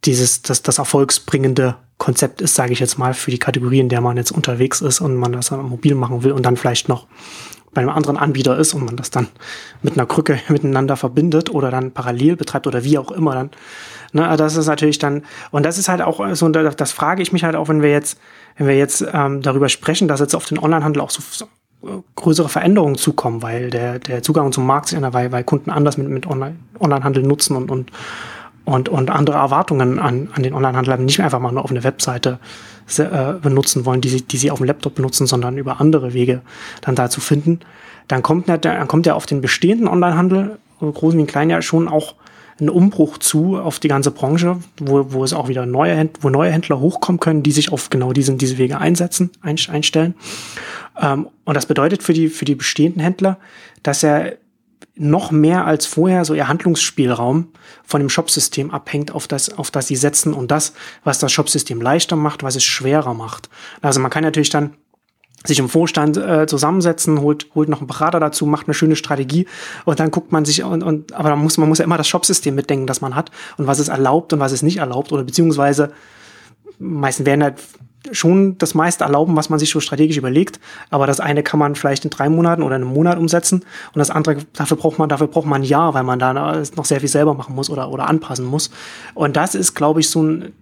dieses, das, das erfolgsbringende Konzept ist, sage ich jetzt mal, für die Kategorie, in der man jetzt unterwegs ist und man das mobil machen will und dann vielleicht noch bei einem anderen Anbieter ist und man das dann mit einer Krücke miteinander verbindet oder dann parallel betreibt oder wie auch immer dann. Ne, das ist natürlich dann, und das ist halt auch so, das frage ich mich halt auch, wenn wir jetzt, wenn wir jetzt ähm, darüber sprechen, dass jetzt auf den Onlinehandel auch so, so größere Veränderungen zukommen, weil der, der Zugang zum Markt sich weil, weil Kunden anders mit, mit Online, Onlinehandel nutzen und, und, und, und andere Erwartungen an, an den Onlinehandel haben, nicht einfach mal nur auf eine Webseite äh, benutzen wollen, die sie, die sie auf dem Laptop benutzen, sondern über andere Wege dann da zu finden, dann kommt, dann kommt ja auf den bestehenden Onlinehandel, großen wie kleinen ja schon auch ein Umbruch zu auf die ganze Branche, wo, wo es auch wieder neue, wo neue Händler hochkommen können, die sich auf genau diesen, diese Wege einsetzen, einstellen. Ähm, und das bedeutet für die, für die bestehenden Händler, dass er noch mehr als vorher so ihr Handlungsspielraum von dem Shopsystem abhängt, auf das, auf das sie setzen und das, was das Shopsystem leichter macht, was es schwerer macht. Also man kann natürlich dann sich im Vorstand äh, zusammensetzen, holt, holt noch einen Berater dazu, macht eine schöne Strategie und dann guckt man sich und, und aber man muss, man muss ja immer das Shopsystem mitdenken, das man hat und was es erlaubt und was es nicht erlaubt oder beziehungsweise meistens werden halt schon das meiste erlauben, was man sich so strategisch überlegt. Aber das eine kann man vielleicht in drei Monaten oder einem Monat umsetzen und das andere, dafür braucht man, dafür braucht man ein Jahr, weil man da noch sehr viel selber machen muss oder, oder anpassen muss. Und das ist, glaube ich, so ein,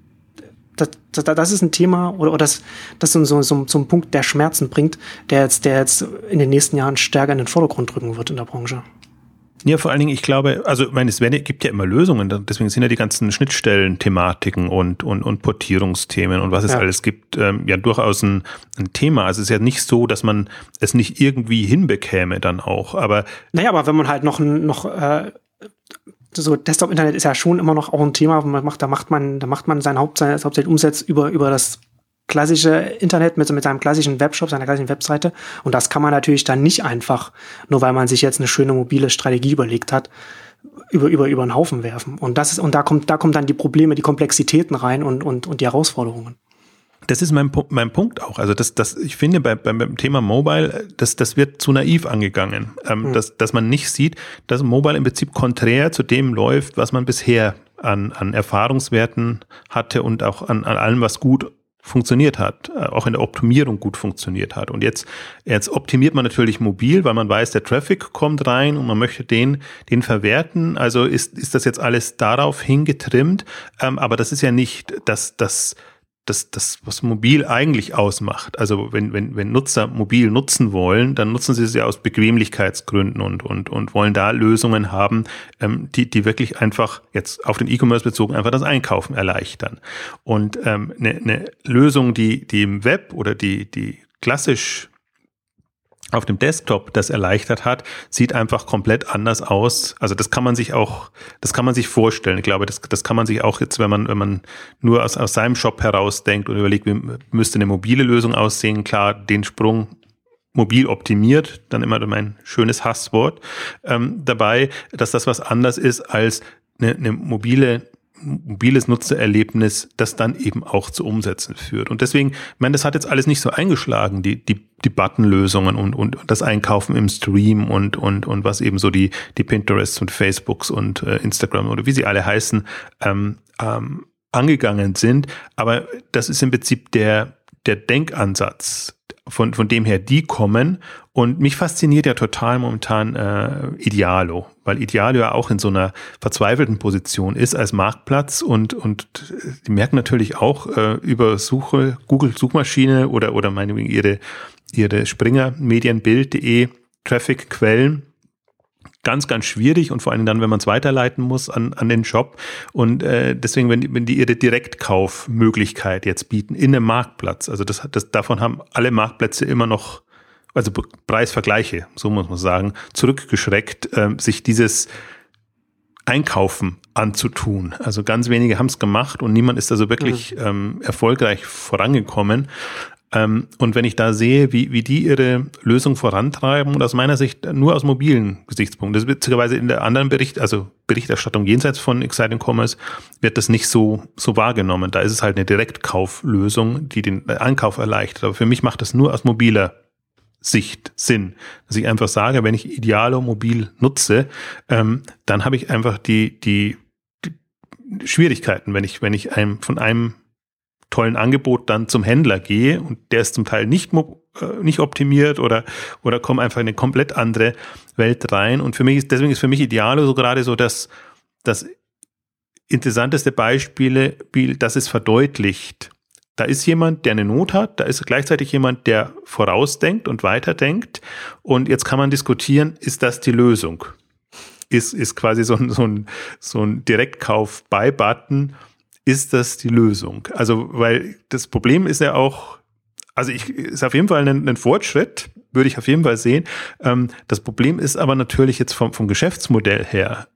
das, das, das ist ein Thema oder, oder das, das so, so, so, so ein Punkt, der Schmerzen bringt, der jetzt, der jetzt in den nächsten Jahren stärker in den Vordergrund drücken wird in der Branche. Ja, vor allen Dingen, ich glaube, also ich meine, es gibt ja immer Lösungen, deswegen sind ja die ganzen Schnittstellen-Thematiken und, und, und Portierungsthemen und was es ja. alles gibt, ähm, ja durchaus ein, ein Thema. Also es ist ja nicht so, dass man es nicht irgendwie hinbekäme dann auch, aber. Naja, aber wenn man halt noch, noch äh, so Desktop-Internet ist ja schon immer noch auch ein Thema, wo man macht, da macht man, da macht man sein Haupt, sein Umsatz über, über das klassische Internet mit, mit seinem klassischen Webshop, seiner klassischen Webseite. Und das kann man natürlich dann nicht einfach, nur weil man sich jetzt eine schöne mobile Strategie überlegt hat, über, über, über einen Haufen werfen. Und das ist, und da kommt, da kommt dann die Probleme, die Komplexitäten rein und, und, und die Herausforderungen. Das ist mein, mein Punkt auch. Also das, das, ich finde bei, beim, beim Thema Mobile, das, das wird zu naiv angegangen, ähm, mhm. dass, dass man nicht sieht, dass Mobile im Prinzip konträr zu dem läuft, was man bisher an, an Erfahrungswerten hatte und auch an, an allem, was gut funktioniert hat, äh, auch in der Optimierung gut funktioniert hat. Und jetzt, jetzt optimiert man natürlich mobil, weil man weiß, der Traffic kommt rein und man möchte den, den verwerten. Also ist, ist das jetzt alles darauf hingetrimmt. Ähm, aber das ist ja nicht das, das, das, das, was mobil eigentlich ausmacht. Also wenn, wenn, wenn Nutzer mobil nutzen wollen, dann nutzen sie es ja aus Bequemlichkeitsgründen und, und, und wollen da Lösungen haben, ähm, die, die wirklich einfach jetzt auf den E-Commerce bezogen einfach das Einkaufen erleichtern. Und ähm, eine, eine Lösung, die, die im Web oder die, die klassisch auf dem Desktop das erleichtert hat, sieht einfach komplett anders aus. Also das kann man sich auch, das kann man sich vorstellen. Ich glaube, das, das kann man sich auch jetzt, wenn man, wenn man nur aus, aus seinem Shop heraus denkt und überlegt, wie müsste eine mobile Lösung aussehen, klar, den Sprung mobil optimiert, dann immer mein schönes Hasswort ähm, dabei, dass das was anders ist als eine, eine mobile mobiles Nutzererlebnis, das dann eben auch zu Umsätzen führt. Und deswegen, ich meine, das hat jetzt alles nicht so eingeschlagen, die, die, die Buttonlösungen und, und das Einkaufen im Stream und, und, und was eben so die, die Pinterests und Facebooks und äh, Instagram oder wie sie alle heißen, ähm, ähm, angegangen sind. Aber das ist im Prinzip der, der Denkansatz, von, von dem her die kommen. Und mich fasziniert ja total momentan äh, Idealo, weil Idealo ja auch in so einer verzweifelten Position ist als Marktplatz und, und die merken natürlich auch äh, über Suche, Google-Suchmaschine oder, oder meinetwegen ihre, ihre Springer Medienbild.de Traffic-Quellen, ganz, ganz schwierig und vor allem dann, wenn man es weiterleiten muss an, an den Shop. Und äh, deswegen, wenn die, wenn die ihre Direktkaufmöglichkeit jetzt bieten in einem Marktplatz, also das, das davon haben alle Marktplätze immer noch, also Preisvergleiche, so muss man sagen, zurückgeschreckt, äh, sich dieses Einkaufen anzutun. Also ganz wenige haben es gemacht und niemand ist also wirklich mhm. ähm, erfolgreich vorangekommen. Ähm, und wenn ich da sehe, wie, wie die ihre Lösung vorantreiben, und aus meiner Sicht nur aus mobilen Gesichtspunkten, witzigerweise in der anderen Bericht, also Berichterstattung jenseits von Exciting Commerce, wird das nicht so, so wahrgenommen. Da ist es halt eine Direktkauflösung, die den Einkauf erleichtert. Aber für mich macht das nur aus mobiler Sicht Sinn. Dass ich einfach sage, wenn ich Idealo mobil nutze, ähm, dann habe ich einfach die, die, die Schwierigkeiten, wenn ich, wenn ich einem, von einem tollen Angebot dann zum Händler gehe und der ist zum Teil nicht, äh, nicht optimiert oder, oder komme einfach in eine komplett andere Welt rein. Und für mich ist, deswegen ist für mich Idealo so gerade so das, das interessanteste Beispiel, das es verdeutlicht. Da ist jemand, der eine Not hat, da ist gleichzeitig jemand, der vorausdenkt und weiterdenkt. Und jetzt kann man diskutieren, ist das die Lösung? Ist, ist quasi so ein, so ein, so ein Direktkauf-Buy-Button ist das die Lösung? Also, weil das Problem ist ja auch, also ich ist auf jeden Fall ein, ein Fortschritt, würde ich auf jeden Fall sehen. Ähm, das Problem ist aber natürlich jetzt vom, vom Geschäftsmodell her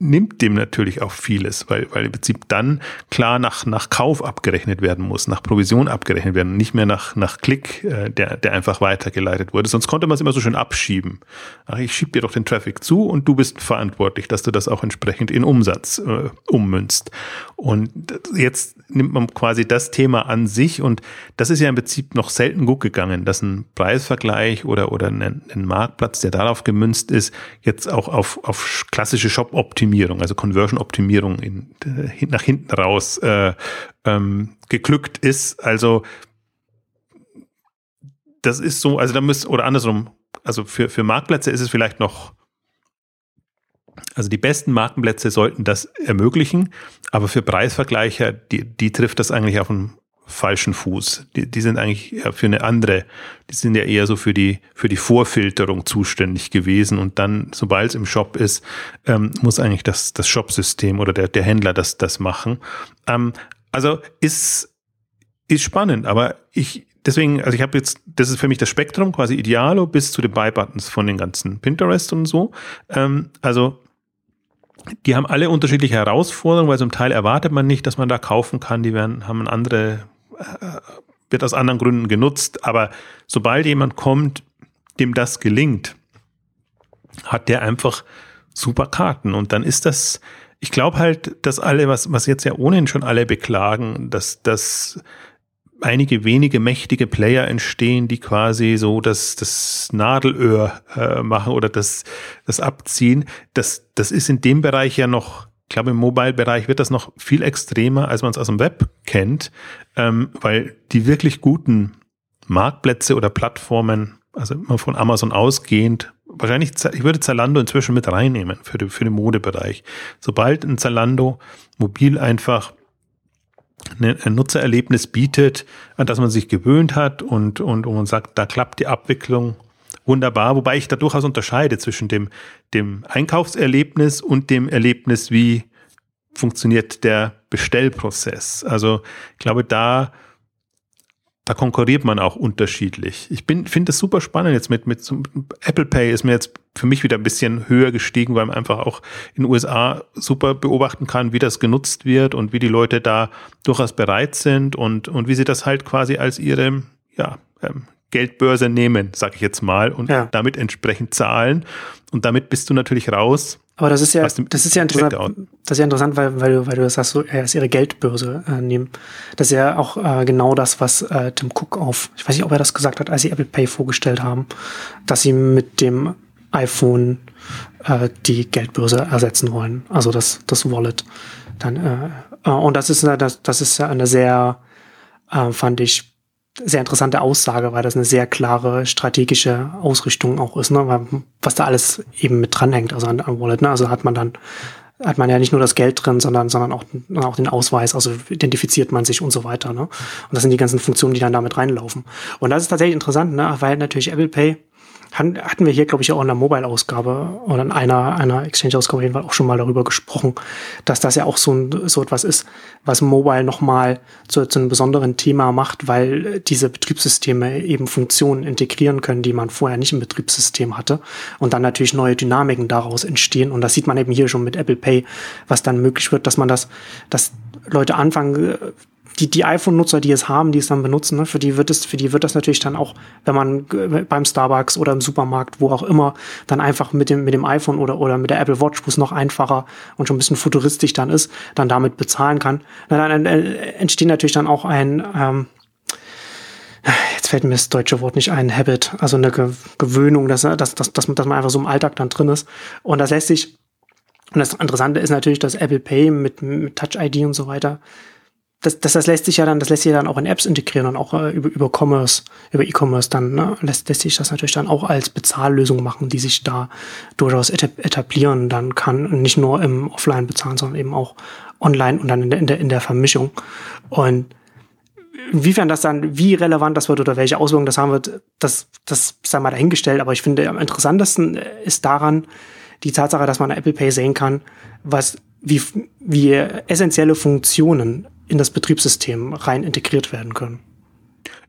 nimmt dem natürlich auch vieles, weil, weil im Prinzip dann klar nach, nach Kauf abgerechnet werden muss, nach Provision abgerechnet werden, nicht mehr nach, nach Klick, äh, der, der einfach weitergeleitet wurde. Sonst konnte man es immer so schön abschieben. Ach, ich schieb dir doch den Traffic zu und du bist verantwortlich, dass du das auch entsprechend in Umsatz äh, ummünzt. Und jetzt nimmt man quasi das Thema an sich und das ist ja im Prinzip noch selten gut gegangen, dass ein Preisvergleich oder, oder ein, ein Marktplatz, der darauf gemünzt ist, jetzt auch auf, auf klassische Shop-Optimierung Optimierung, also Conversion-Optimierung in, äh, nach hinten raus äh, ähm, geglückt ist. Also das ist so, also da müsste, oder andersrum, also für, für Marktplätze ist es vielleicht noch, also die besten Marktplätze sollten das ermöglichen, aber für Preisvergleicher, die, die trifft das eigentlich auf einen falschen Fuß. Die, die sind eigentlich für eine andere, die sind ja eher so für die, für die Vorfilterung zuständig gewesen. Und dann, sobald es im Shop ist, ähm, muss eigentlich das, das Shopsystem oder der, der Händler das, das machen. Ähm, also ist, ist spannend, aber ich, deswegen, also ich habe jetzt, das ist für mich das Spektrum, quasi Idealo bis zu den Buy-Buttons von den ganzen Pinterest und so. Ähm, also die haben alle unterschiedliche Herausforderungen, weil zum Teil erwartet man nicht, dass man da kaufen kann. Die werden, haben andere wird aus anderen Gründen genutzt. Aber sobald jemand kommt, dem das gelingt, hat der einfach super Karten. Und dann ist das, ich glaube halt, dass alle, was, was jetzt ja ohnehin schon alle beklagen, dass, dass einige wenige mächtige Player entstehen, die quasi so das, das Nadelöhr äh, machen oder das, das abziehen. Das, das ist in dem Bereich ja noch ich glaube, im Mobile-Bereich wird das noch viel extremer, als man es aus dem Web kennt, ähm, weil die wirklich guten Marktplätze oder Plattformen, also immer von Amazon ausgehend, wahrscheinlich, ich würde Zalando inzwischen mit reinnehmen für, die, für den Modebereich. Sobald ein Zalando mobil einfach ein Nutzererlebnis bietet, an das man sich gewöhnt hat und, und, und man sagt, da klappt die Abwicklung wunderbar, wobei ich da durchaus unterscheide zwischen dem, dem Einkaufserlebnis und dem Erlebnis, wie funktioniert der Bestellprozess. Also ich glaube, da, da konkurriert man auch unterschiedlich. Ich finde es super spannend jetzt mit, mit Apple Pay ist mir jetzt für mich wieder ein bisschen höher gestiegen, weil man einfach auch in den USA super beobachten kann, wie das genutzt wird und wie die Leute da durchaus bereit sind und, und wie sie das halt quasi als ihre, ja, ähm, Geldbörse nehmen, sag ich jetzt mal, und ja. damit entsprechend zahlen. Und damit bist du natürlich raus. Aber das ist ja, das ist ja interessant, das ist ja interessant, weil, weil du, weil du das sagst, so, er ist ihre Geldbörse äh, nehmen. Das ist ja auch äh, genau das, was äh, Tim Cook auf, ich weiß nicht, ob er das gesagt hat, als sie Apple Pay vorgestellt haben, dass sie mit dem iPhone äh, die Geldbörse ersetzen wollen. Also das, das Wallet. Dann, äh, äh und das ist, das, das ist ja eine sehr, äh, fand ich, sehr interessante Aussage, weil das eine sehr klare strategische Ausrichtung auch ist, ne? Weil, was da alles eben mit dranhängt, also an, an Wallet. Ne? Also hat man dann hat man ja nicht nur das Geld drin, sondern, sondern auch, auch den Ausweis, also identifiziert man sich und so weiter. Ne? Und das sind die ganzen Funktionen, die dann damit reinlaufen. Und das ist tatsächlich interessant, ne? weil natürlich Apple Pay hatten wir hier, glaube ich, auch in der Mobile-Ausgabe oder in einer, einer Exchange-Ausgabe jedenfalls auch schon mal darüber gesprochen, dass das ja auch so, ein, so etwas ist, was Mobile nochmal zu, zu einem besonderen Thema macht, weil diese Betriebssysteme eben Funktionen integrieren können, die man vorher nicht im Betriebssystem hatte und dann natürlich neue Dynamiken daraus entstehen. Und das sieht man eben hier schon mit Apple Pay, was dann möglich wird, dass man das, dass Leute anfangen, die, die iPhone-Nutzer, die es haben, die es dann benutzen, ne, für die wird es, für die wird das natürlich dann auch, wenn man beim Starbucks oder im Supermarkt, wo auch immer, dann einfach mit dem, mit dem iPhone oder, oder mit der Apple Watch, wo es noch einfacher und schon ein bisschen futuristisch dann ist, dann damit bezahlen kann. Dann, dann entsteht natürlich dann auch ein, ähm, jetzt fällt mir das deutsche Wort nicht ein, Habit, also eine Gewöhnung, dass, dass, dass, dass, dass man einfach so im Alltag dann drin ist. Und das lässt sich, und das Interessante ist natürlich, dass Apple Pay mit, mit Touch ID und so weiter das, das, das lässt sich ja dann, das lässt sich ja dann auch in Apps integrieren und auch äh, über, über Commerce, über E-Commerce dann, ne, lässt, lässt sich das natürlich dann auch als Bezahllösung machen, die sich da durchaus etablieren dann kann. Und nicht nur im Offline bezahlen, sondern eben auch online und dann in der, in der, in der Vermischung. Und inwiefern das dann, wie relevant das wird oder welche Auswirkungen das haben wird, das, das sei mal dahingestellt. Aber ich finde, am interessantesten ist daran die Tatsache, dass man Apple Pay sehen kann, was, wie, wie essentielle Funktionen in das Betriebssystem rein integriert werden können.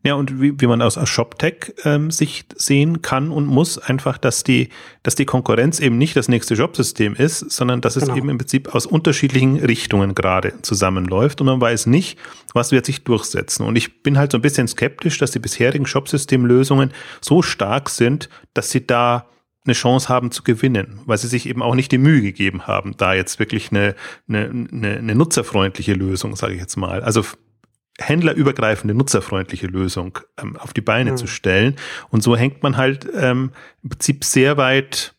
Ja, und wie, wie man aus, ShopTech ähm, Sicht sehen kann und muss, einfach, dass die, dass die Konkurrenz eben nicht das nächste Jobsystem ist, sondern dass es genau. eben im Prinzip aus unterschiedlichen Richtungen gerade zusammenläuft und man weiß nicht, was wird sich durchsetzen. Und ich bin halt so ein bisschen skeptisch, dass die bisherigen Shopsystemlösungen so stark sind, dass sie da eine Chance haben zu gewinnen, weil sie sich eben auch nicht die Mühe gegeben haben, da jetzt wirklich eine, eine, eine, eine nutzerfreundliche Lösung, sage ich jetzt mal, also händlerübergreifende, nutzerfreundliche Lösung ähm, auf die Beine mhm. zu stellen. Und so hängt man halt ähm, im Prinzip sehr weit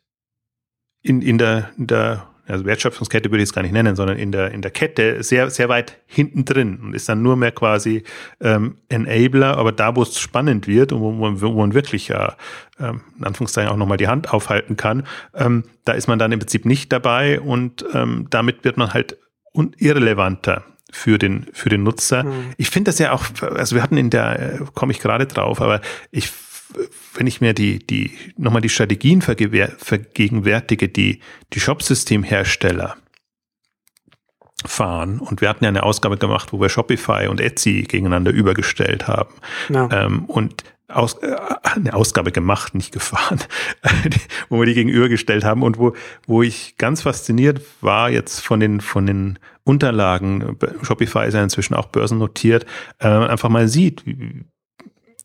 in, in der, in der also Wertschöpfungskette würde ich es gar nicht nennen, sondern in der, in der Kette sehr, sehr weit hinten drin und ist dann nur mehr quasi ähm, Enabler, aber da, wo es spannend wird und wo man, wo man wirklich ja, ähm, in Anführungszeichen auch nochmal die Hand aufhalten kann, ähm, da ist man dann im Prinzip nicht dabei und ähm, damit wird man halt irrelevanter für den, für den Nutzer. Mhm. Ich finde das ja auch, also wir hatten in der, äh, komme ich gerade drauf, aber ich wenn ich mir die, die, nochmal die Strategien vergegenwärtige, die, die Shopsystemhersteller fahren. Und wir hatten ja eine Ausgabe gemacht, wo wir Shopify und Etsy gegeneinander übergestellt haben. Ja. Ähm, und aus, äh, eine Ausgabe gemacht, nicht gefahren, wo wir die gegenübergestellt haben und wo, wo ich ganz fasziniert war jetzt von den, von den Unterlagen, Shopify ist ja inzwischen auch börsennotiert, äh, einfach mal sieht, wie,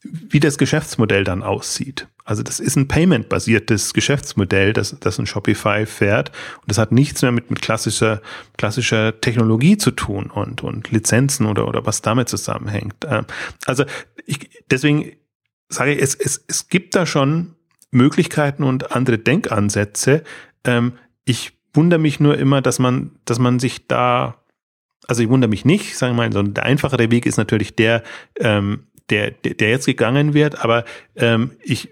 wie das Geschäftsmodell dann aussieht. Also das ist ein Payment-basiertes Geschäftsmodell, das, das ein Shopify fährt. Und das hat nichts mehr mit, mit klassischer, klassischer Technologie zu tun und, und Lizenzen oder, oder was damit zusammenhängt. Ähm, also ich, deswegen sage ich, es, es, es gibt da schon Möglichkeiten und andere Denkansätze. Ähm, ich wundere mich nur immer, dass man, dass man sich da also ich wundere mich nicht, sagen wir mal, so der einfachere Weg ist natürlich der, ähm, der, der jetzt gegangen wird, aber ähm, ich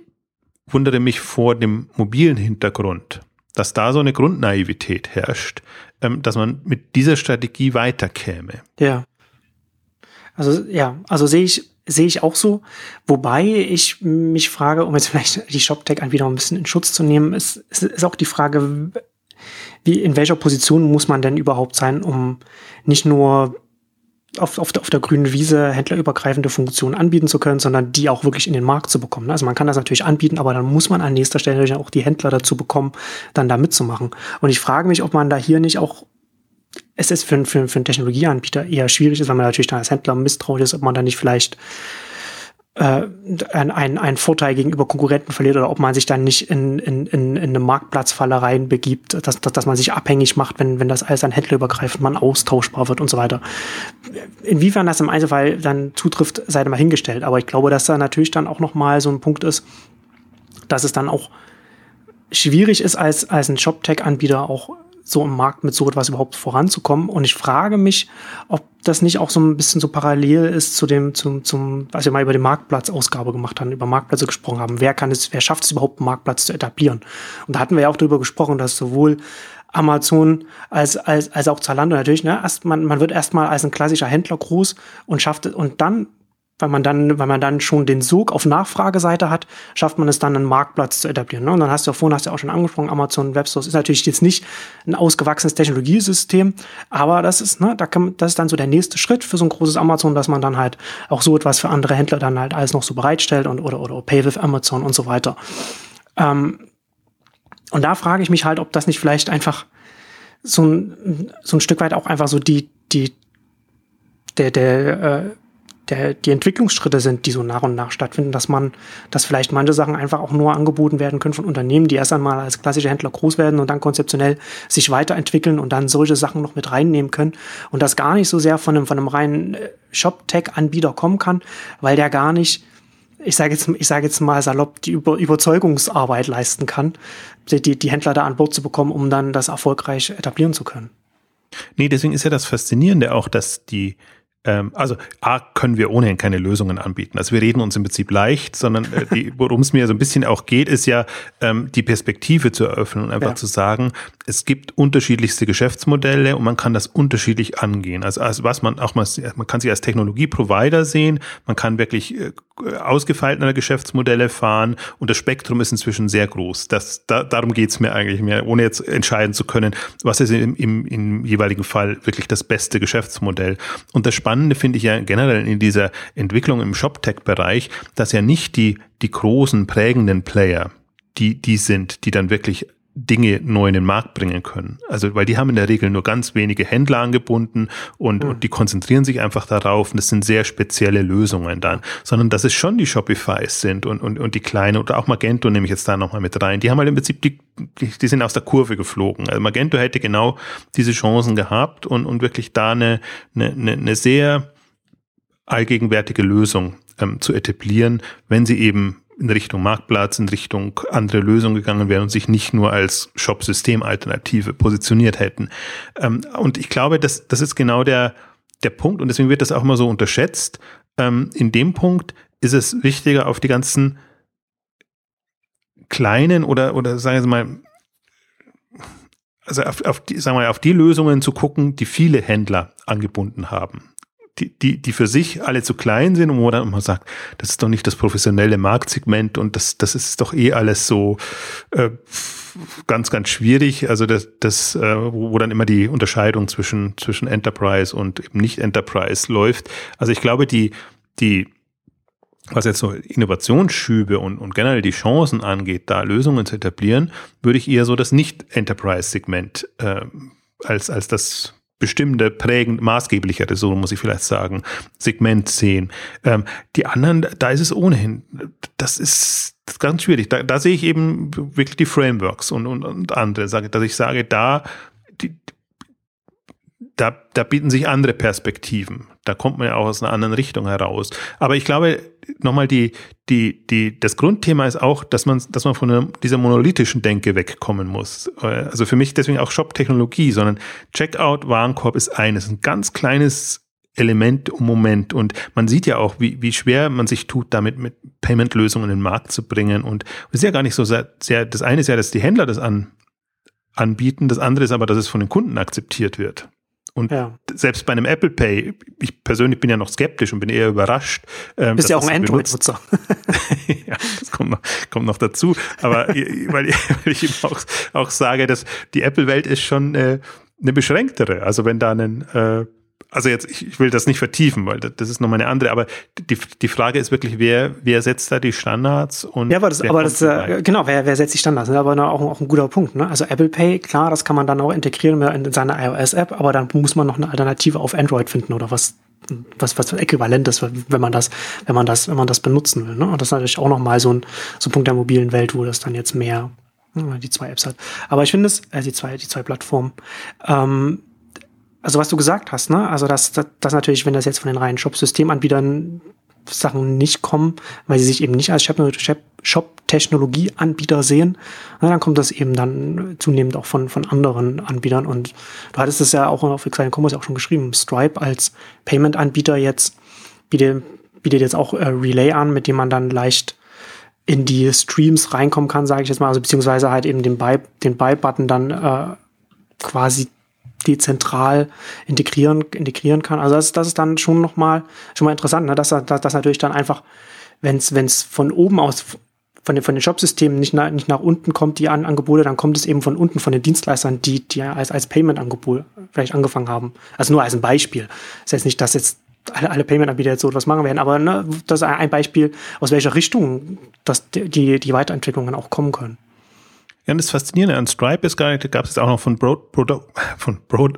wundere mich vor dem mobilen Hintergrund, dass da so eine Grundnaivität herrscht, ähm, dass man mit dieser Strategie weiterkäme. Ja. Also ja, also sehe ich sehe ich auch so, wobei ich mich frage, um jetzt vielleicht die ShopTech wieder ein bisschen in Schutz zu nehmen, ist, ist, ist auch die Frage, wie in welcher Position muss man denn überhaupt sein, um nicht nur auf, auf, der, auf der grünen Wiese händlerübergreifende Funktionen anbieten zu können, sondern die auch wirklich in den Markt zu bekommen. Also man kann das natürlich anbieten, aber dann muss man an nächster Stelle natürlich auch die Händler dazu bekommen, dann da mitzumachen. Und ich frage mich, ob man da hier nicht auch es ist für, für, für einen Technologieanbieter eher schwierig ist, weil man natürlich dann als Händler misstrauisch ist, ob man da nicht vielleicht äh, ein, ein Vorteil gegenüber Konkurrenten verliert oder ob man sich dann nicht in, in, in, in eine Marktplatzfalle reinbegibt, dass, dass, dass man sich abhängig macht, wenn, wenn das alles an Händler übergreift, man austauschbar wird und so weiter. Inwiefern das im Einzelfall dann zutrifft, sei mal hingestellt. Aber ich glaube, dass da natürlich dann auch nochmal so ein Punkt ist, dass es dann auch schwierig ist, als, als ein Shop-Tech-Anbieter auch so im Markt mit so etwas überhaupt voranzukommen. Und ich frage mich, ob das nicht auch so ein bisschen so parallel ist zu dem, zum, zum, was wir mal über die Marktplatzausgabe gemacht haben, über Marktplätze gesprochen haben. Wer kann es, wer schafft es überhaupt, einen Marktplatz zu etablieren? Und da hatten wir ja auch darüber gesprochen, dass sowohl Amazon als, als, als auch Zalando natürlich, ne, erst, man, man wird erstmal als ein klassischer Händler groß und schafft es, und dann weil man dann, weil man dann schon den Sog auf Nachfrageseite hat, schafft man es dann, einen Marktplatz zu etablieren. Ne? Und dann hast du ja vorhin hast du auch schon angesprochen, Amazon Web Stores ist natürlich jetzt nicht ein ausgewachsenes Technologiesystem, aber das ist, ne, da kann, das ist dann so der nächste Schritt für so ein großes Amazon, dass man dann halt auch so etwas für andere Händler dann halt alles noch so bereitstellt und oder oder Pay with Amazon und so weiter. Ähm, und da frage ich mich halt, ob das nicht vielleicht einfach so ein, so ein Stück weit auch einfach so die, die, der, der, äh, der, die Entwicklungsschritte sind, die so nach und nach stattfinden, dass man, dass vielleicht manche Sachen einfach auch nur angeboten werden können von Unternehmen, die erst einmal als klassische Händler groß werden und dann konzeptionell sich weiterentwickeln und dann solche Sachen noch mit reinnehmen können und das gar nicht so sehr von einem, von einem reinen äh, Shop-Tech-Anbieter kommen kann, weil der gar nicht, ich sage jetzt, ich sage jetzt mal salopp, die Über Überzeugungsarbeit leisten kann, die, die Händler da an Bord zu bekommen, um dann das erfolgreich etablieren zu können. Nee, deswegen ist ja das Faszinierende auch, dass die also A, können wir ohnehin keine Lösungen anbieten. Also wir reden uns im Prinzip leicht, sondern äh, worum es mir so ein bisschen auch geht, ist ja ähm, die Perspektive zu eröffnen und einfach ja. zu sagen, es gibt unterschiedlichste Geschäftsmodelle und man kann das unterschiedlich angehen. Also, also was man auch mal, man kann sich als Technologieprovider sehen, man kann wirklich äh, ausgefeiltere Geschäftsmodelle fahren und das Spektrum ist inzwischen sehr groß. Das, da, darum geht's mir eigentlich mehr, ohne jetzt entscheiden zu können, was ist im, im, im jeweiligen Fall wirklich das beste Geschäftsmodell. Und das Spannende finde ich ja generell in dieser Entwicklung im ShopTech-Bereich, dass ja nicht die, die großen prägenden Player, die, die sind, die dann wirklich Dinge neu in den Markt bringen können. Also, weil die haben in der Regel nur ganz wenige Händler angebunden und, mhm. und die konzentrieren sich einfach darauf und das sind sehr spezielle Lösungen dann, sondern dass es schon die Shopifys sind und, und, und die kleinen oder auch Magento nehme ich jetzt da nochmal mit rein. Die haben halt im Prinzip die, die sind aus der Kurve geflogen. Also Magento hätte genau diese Chancen gehabt und, und wirklich da eine, eine, eine sehr allgegenwärtige Lösung ähm, zu etablieren, wenn sie eben in Richtung Marktplatz, in Richtung andere Lösungen gegangen wären und sich nicht nur als Shop-System-Alternative positioniert hätten. Ähm, und ich glaube, das, das ist genau der, der Punkt und deswegen wird das auch immer so unterschätzt. Ähm, in dem Punkt ist es wichtiger, auf die ganzen kleinen oder, oder sagen wir mal, also auf, auf, die, sagen wir, auf die Lösungen zu gucken, die viele Händler angebunden haben die, die, die für sich alle zu klein sind und wo dann man sagt, das ist doch nicht das professionelle Marktsegment und das, das ist doch eh alles so äh, ganz, ganz schwierig. Also das, das äh, wo, wo dann immer die Unterscheidung zwischen, zwischen Enterprise und eben nicht Enterprise läuft. Also ich glaube, die, die, was jetzt so Innovationsschübe und, und generell die Chancen angeht, da Lösungen zu etablieren, würde ich eher so das Nicht-Enterprise-Segment äh, als, als das bestimmte, prägend, maßgeblichere, so muss ich vielleicht sagen, Segment sehen. Ähm, die anderen, da ist es ohnehin, das ist, das ist ganz schwierig. Da, da sehe ich eben wirklich die Frameworks und, und, und andere, dass ich sage, da, die, da, da bieten sich andere Perspektiven. Da kommt man ja auch aus einer anderen Richtung heraus. Aber ich glaube, nochmal die, die, die, das Grundthema ist auch, dass man, dass man von dieser monolithischen Denke wegkommen muss. Also für mich deswegen auch Shop-Technologie, sondern Checkout, Warenkorb ist eines, ein ganz kleines Element im Moment. Und man sieht ja auch, wie, wie schwer man sich tut, damit mit Payment-Lösungen in den Markt zu bringen. Und es ist ja gar nicht so sehr, sehr, das eine ist ja, dass die Händler das an, anbieten, das andere ist aber, dass es von den Kunden akzeptiert wird. Und ja. selbst bei einem Apple Pay, ich persönlich bin ja noch skeptisch und bin eher überrascht. Ähm, Bist ja auch ein Android-Nutzer. ja, das kommt noch, kommt noch dazu. Aber weil, ich, weil ich eben auch, auch sage, dass die Apple-Welt ist schon äh, eine beschränktere. Also wenn da ein äh, also jetzt, ich, will das nicht vertiefen, weil das, ist nochmal eine andere, aber die, die Frage ist wirklich, wer, wer setzt da die Standards und. Ja, aber das, aber das äh, genau, wer, wer setzt die Standards? Das ist aber auch, auch ein guter Punkt. Ne? Also Apple Pay, klar, das kann man dann auch integrieren in seine iOS-App, aber dann muss man noch eine Alternative auf Android finden oder was, was, was äquivalent ist, wenn man das, wenn man das, wenn man das benutzen will. Ne? Und das ist natürlich auch nochmal so ein, so ein Punkt der mobilen Welt, wo das dann jetzt mehr ne, die zwei Apps hat. Aber ich finde es, äh, die zwei, die zwei Plattformen, ähm, also was du gesagt hast, ne? Also dass, dass, dass natürlich, wenn das jetzt von den reinen Shop-Systemanbietern Sachen nicht kommen, weil sie sich eben nicht als Shop-Technologie-Anbieter sehen, na, dann kommt das eben dann zunehmend auch von, von anderen Anbietern. Und du hattest es ja auch auf Exciting Commerce auch schon geschrieben, Stripe als Payment-Anbieter jetzt bietet, bietet jetzt auch äh, Relay an, mit dem man dann leicht in die Streams reinkommen kann, sage ich jetzt mal, also beziehungsweise halt eben den Buy, den Buy-Button dann äh, quasi die zentral integrieren, integrieren kann. Also das, das ist dann schon nochmal schon mal interessant, ne? dass, dass natürlich dann einfach, wenn es von oben aus von den, von den Shopsystemen nicht, nach, nicht nach unten kommt, die An Angebote, dann kommt es eben von unten, von den Dienstleistern, die, die als, als Payment-Angebot vielleicht angefangen haben. Also nur als ein Beispiel. Das heißt nicht, dass jetzt alle, alle Payment-Anbieter jetzt so etwas machen werden, aber ne, das ist ein Beispiel, aus welcher Richtung dass die, die Weiterentwicklungen auch kommen können. Ja, und das Faszinierende an Stripe ist nicht, gab es auch noch von Broad, Broad, von Broad,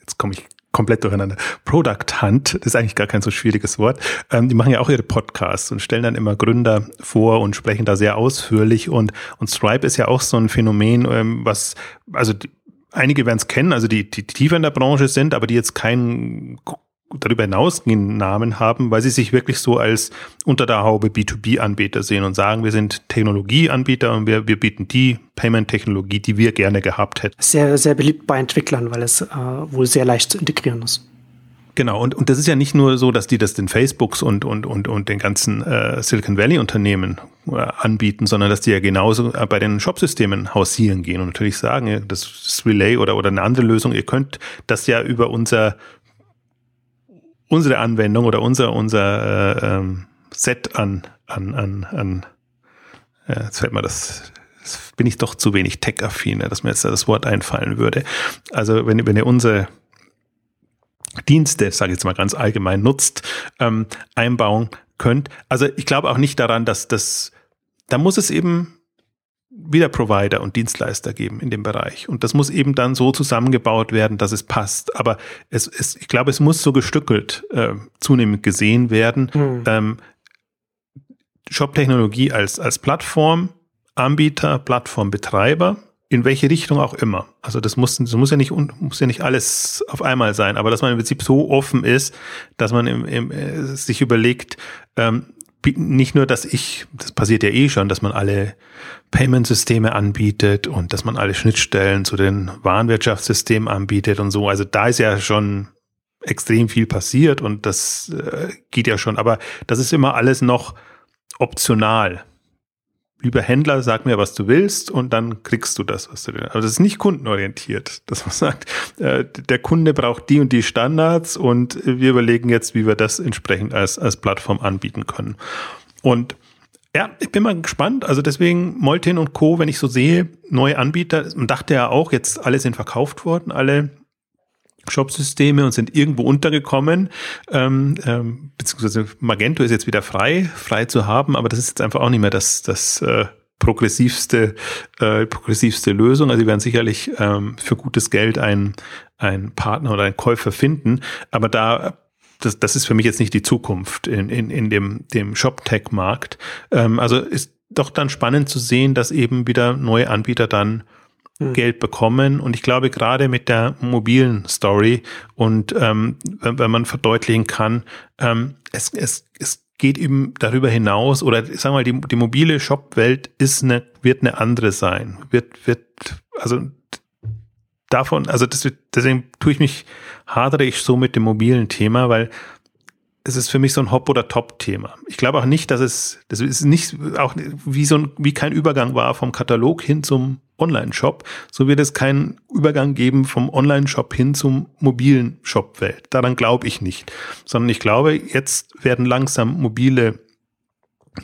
jetzt komme ich komplett durcheinander. Product Hunt, ist eigentlich gar kein so schwieriges Wort. Ähm, die machen ja auch ihre Podcasts und stellen dann immer Gründer vor und sprechen da sehr ausführlich. Und, und Stripe ist ja auch so ein Phänomen, ähm, was, also die, einige werden es kennen, also die, die tiefer in der Branche sind, aber die jetzt keinen darüber hinausgehenden Namen haben, weil sie sich wirklich so als unter der Haube B2B-Anbieter sehen und sagen, wir sind Technologieanbieter und wir, wir bieten die Payment-Technologie, die wir gerne gehabt hätten. Sehr, sehr beliebt bei Entwicklern, weil es äh, wohl sehr leicht zu integrieren ist. Genau, und, und das ist ja nicht nur so, dass die das den Facebooks und, und, und, und den ganzen äh, Silicon Valley-Unternehmen äh, anbieten, sondern dass die ja genauso äh, bei den Shopsystemen hausieren gehen und natürlich sagen, das ist Relay oder, oder eine andere Lösung, ihr könnt das ja über unser unsere Anwendung oder unser, unser äh, ähm, Set an, an, an, an äh, jetzt fällt mir das, das bin ich doch zu wenig tech-affin, dass mir jetzt das Wort einfallen würde. Also wenn, wenn ihr unsere Dienste, sage ich jetzt mal ganz allgemein, nutzt, ähm, einbauen könnt. Also ich glaube auch nicht daran, dass das, da muss es eben wieder Provider und Dienstleister geben in dem Bereich. Und das muss eben dann so zusammengebaut werden, dass es passt. Aber es, es ich glaube, es muss so gestückelt äh, zunehmend gesehen werden. Mhm. Ähm, Shop-Technologie als, als Plattform, Anbieter, Plattformbetreiber, in welche Richtung auch immer. Also das muss, das muss ja nicht muss ja nicht alles auf einmal sein, aber dass man im Prinzip so offen ist, dass man im, im, äh, sich überlegt, ähm, nicht nur, dass ich, das passiert ja eh schon, dass man alle Payment-Systeme anbietet und dass man alle Schnittstellen zu den Warenwirtschaftssystemen anbietet und so. Also da ist ja schon extrem viel passiert und das äh, geht ja schon. Aber das ist immer alles noch optional lieber Händler, sag mir, was du willst und dann kriegst du das, was du willst. Aber das ist nicht kundenorientiert, dass man sagt, äh, der Kunde braucht die und die Standards und wir überlegen jetzt, wie wir das entsprechend als, als Plattform anbieten können. Und ja, ich bin mal gespannt. Also deswegen Molten und Co., wenn ich so sehe, neue Anbieter, man dachte ja auch, jetzt alle sind verkauft worden, alle Shop-Systeme und sind irgendwo untergekommen. Ähm, ähm, beziehungsweise Magento ist jetzt wieder frei, frei zu haben, aber das ist jetzt einfach auch nicht mehr das, das äh, progressivste, äh, progressivste Lösung. Also sie werden sicherlich ähm, für gutes Geld einen, einen Partner oder einen Käufer finden, aber da das, das ist für mich jetzt nicht die Zukunft in, in, in dem, dem Shop-Tech-Markt. Ähm, also ist doch dann spannend zu sehen, dass eben wieder neue Anbieter dann. Geld bekommen. Und ich glaube, gerade mit der mobilen Story und ähm, wenn, man verdeutlichen kann, ähm, es, es, es geht eben darüber hinaus oder sagen wir mal, die, die mobile Shop-Welt ist eine, wird eine andere sein. Wird, wird, also davon, also das, deswegen tue ich mich, hadere ich so mit dem mobilen Thema, weil es ist für mich so ein Hop- oder Top-Thema. Ich glaube auch nicht, dass es, das ist nicht auch wie so ein, wie kein Übergang war vom Katalog hin zum Online-Shop, so wird es keinen Übergang geben vom Online-Shop hin zum mobilen Shop-Welt. Daran glaube ich nicht, sondern ich glaube, jetzt werden langsam mobile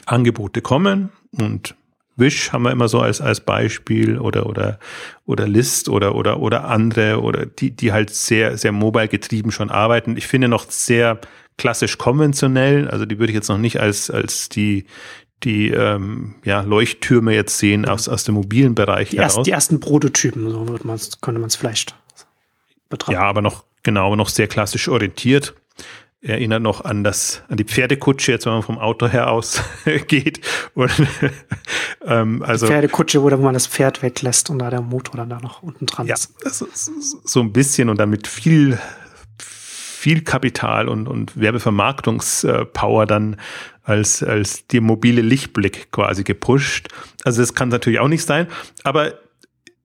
Angebote kommen und Wish haben wir immer so als, als Beispiel oder, oder, oder List oder, oder, oder andere oder die, die halt sehr, sehr mobile getrieben schon arbeiten. Ich finde noch sehr klassisch konventionell, also die würde ich jetzt noch nicht als, als die, die ähm, ja, Leuchttürme jetzt sehen aus, aus dem mobilen Bereich die heraus. Erst, die ersten Prototypen, so wird man's, könnte man es vielleicht betrachten. Ja, aber noch, genau, noch sehr klassisch orientiert. Erinnert noch an das, an die Pferdekutsche, jetzt wenn man vom Auto her aus geht. Und, ähm, also, die Pferdekutsche, wo man das Pferd weglässt und da der Motor dann da noch unten dran ist. Ja, so ein bisschen und dann mit viel viel Kapital und, und Werbevermarktungspower dann als, als die mobile Lichtblick quasi gepusht. Also das kann natürlich auch nicht sein, aber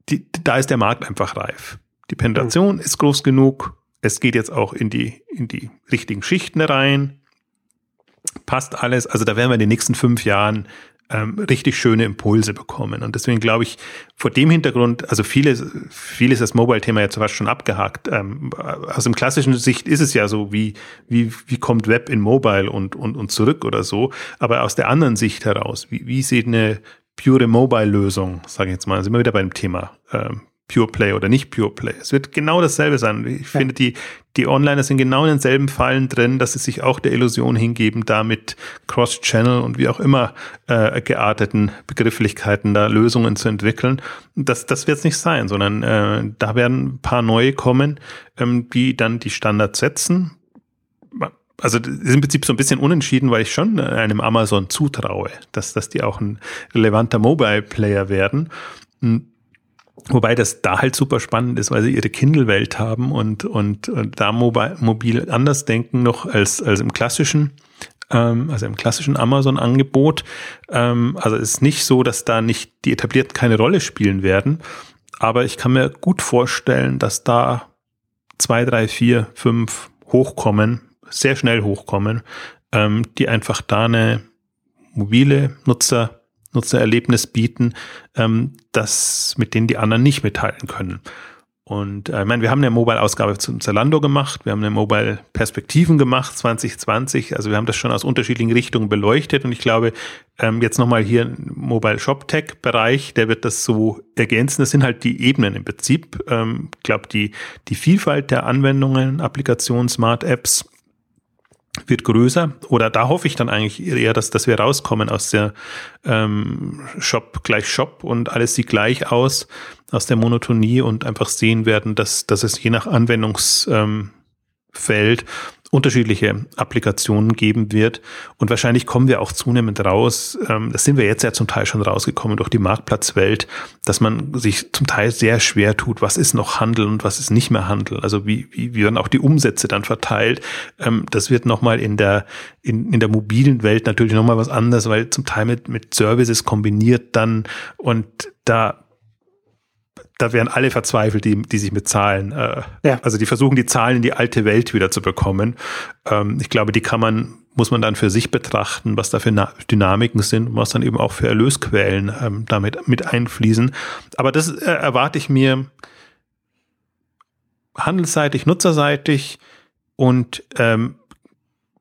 die, da ist der Markt einfach reif. Die Penetration mhm. ist groß genug. Es geht jetzt auch in die, in die richtigen Schichten rein. Passt alles. Also da werden wir in den nächsten fünf Jahren ähm, richtig schöne Impulse bekommen. Und deswegen glaube ich, vor dem Hintergrund, also vieles, vieles das Mobile-Thema jetzt fast schon abgehakt. Ähm, aus dem klassischen Sicht ist es ja so, wie, wie, wie kommt Web in Mobile und, und, und zurück oder so. Aber aus der anderen Sicht heraus, wie, wie sieht eine pure Mobile-Lösung, sage ich jetzt mal, sind wir wieder beim Thema ähm, Pure Play oder nicht Pure Play. Es wird genau dasselbe sein. Ich ja. finde, die, die Onliner sind genau in denselben Fallen drin, dass sie sich auch der Illusion hingeben, da mit Cross-Channel und wie auch immer äh, gearteten Begrifflichkeiten da Lösungen zu entwickeln. Das, das wird es nicht sein, sondern äh, da werden ein paar neue kommen, ähm, die dann die Standards setzen. Also ist im Prinzip so ein bisschen unentschieden, weil ich schon einem Amazon zutraue, dass, dass die auch ein relevanter Mobile-Player werden. Hm. Wobei das da halt super spannend ist, weil sie ihre Kindle-Welt haben und, und, und da mobil, anders denken noch als, als im klassischen, ähm, also im klassischen Amazon-Angebot. Ähm, also es ist nicht so, dass da nicht die etablierten keine Rolle spielen werden. Aber ich kann mir gut vorstellen, dass da zwei, drei, vier, fünf hochkommen, sehr schnell hochkommen, ähm, die einfach da eine mobile Nutzer Nutzererlebnis bieten, ähm, das mit denen die anderen nicht mithalten können. Und äh, ich meine, wir haben eine Mobile-Ausgabe zum Zalando gemacht, wir haben eine Mobile-Perspektiven gemacht 2020, also wir haben das schon aus unterschiedlichen Richtungen beleuchtet und ich glaube, ähm, jetzt nochmal hier im Mobile Shop Tech-Bereich, der wird das so ergänzen. Das sind halt die Ebenen im Prinzip. Ähm, ich glaube, die, die Vielfalt der Anwendungen, Applikationen, Smart Apps, wird größer. Oder da hoffe ich dann eigentlich eher, dass, dass wir rauskommen aus der ähm, Shop gleich Shop und alles sieht gleich aus, aus der Monotonie und einfach sehen werden, dass, dass es je nach Anwendungsfeld ähm, unterschiedliche Applikationen geben wird. Und wahrscheinlich kommen wir auch zunehmend raus, ähm, das sind wir jetzt ja zum Teil schon rausgekommen durch die Marktplatzwelt, dass man sich zum Teil sehr schwer tut, was ist noch Handel und was ist nicht mehr Handel. Also wie, wie, wie werden auch die Umsätze dann verteilt. Ähm, das wird nochmal in der, in, in der mobilen Welt natürlich nochmal was anderes, weil zum Teil mit, mit Services kombiniert dann und da da wären alle verzweifelt, die, die sich mit Zahlen, äh, ja. also die versuchen, die Zahlen in die alte Welt wieder zu bekommen. Ähm, ich glaube, die kann man, muss man dann für sich betrachten, was da für Dynamiken sind und was dann eben auch für Erlösquellen ähm, damit mit einfließen. Aber das äh, erwarte ich mir handelsseitig, nutzerseitig und ähm,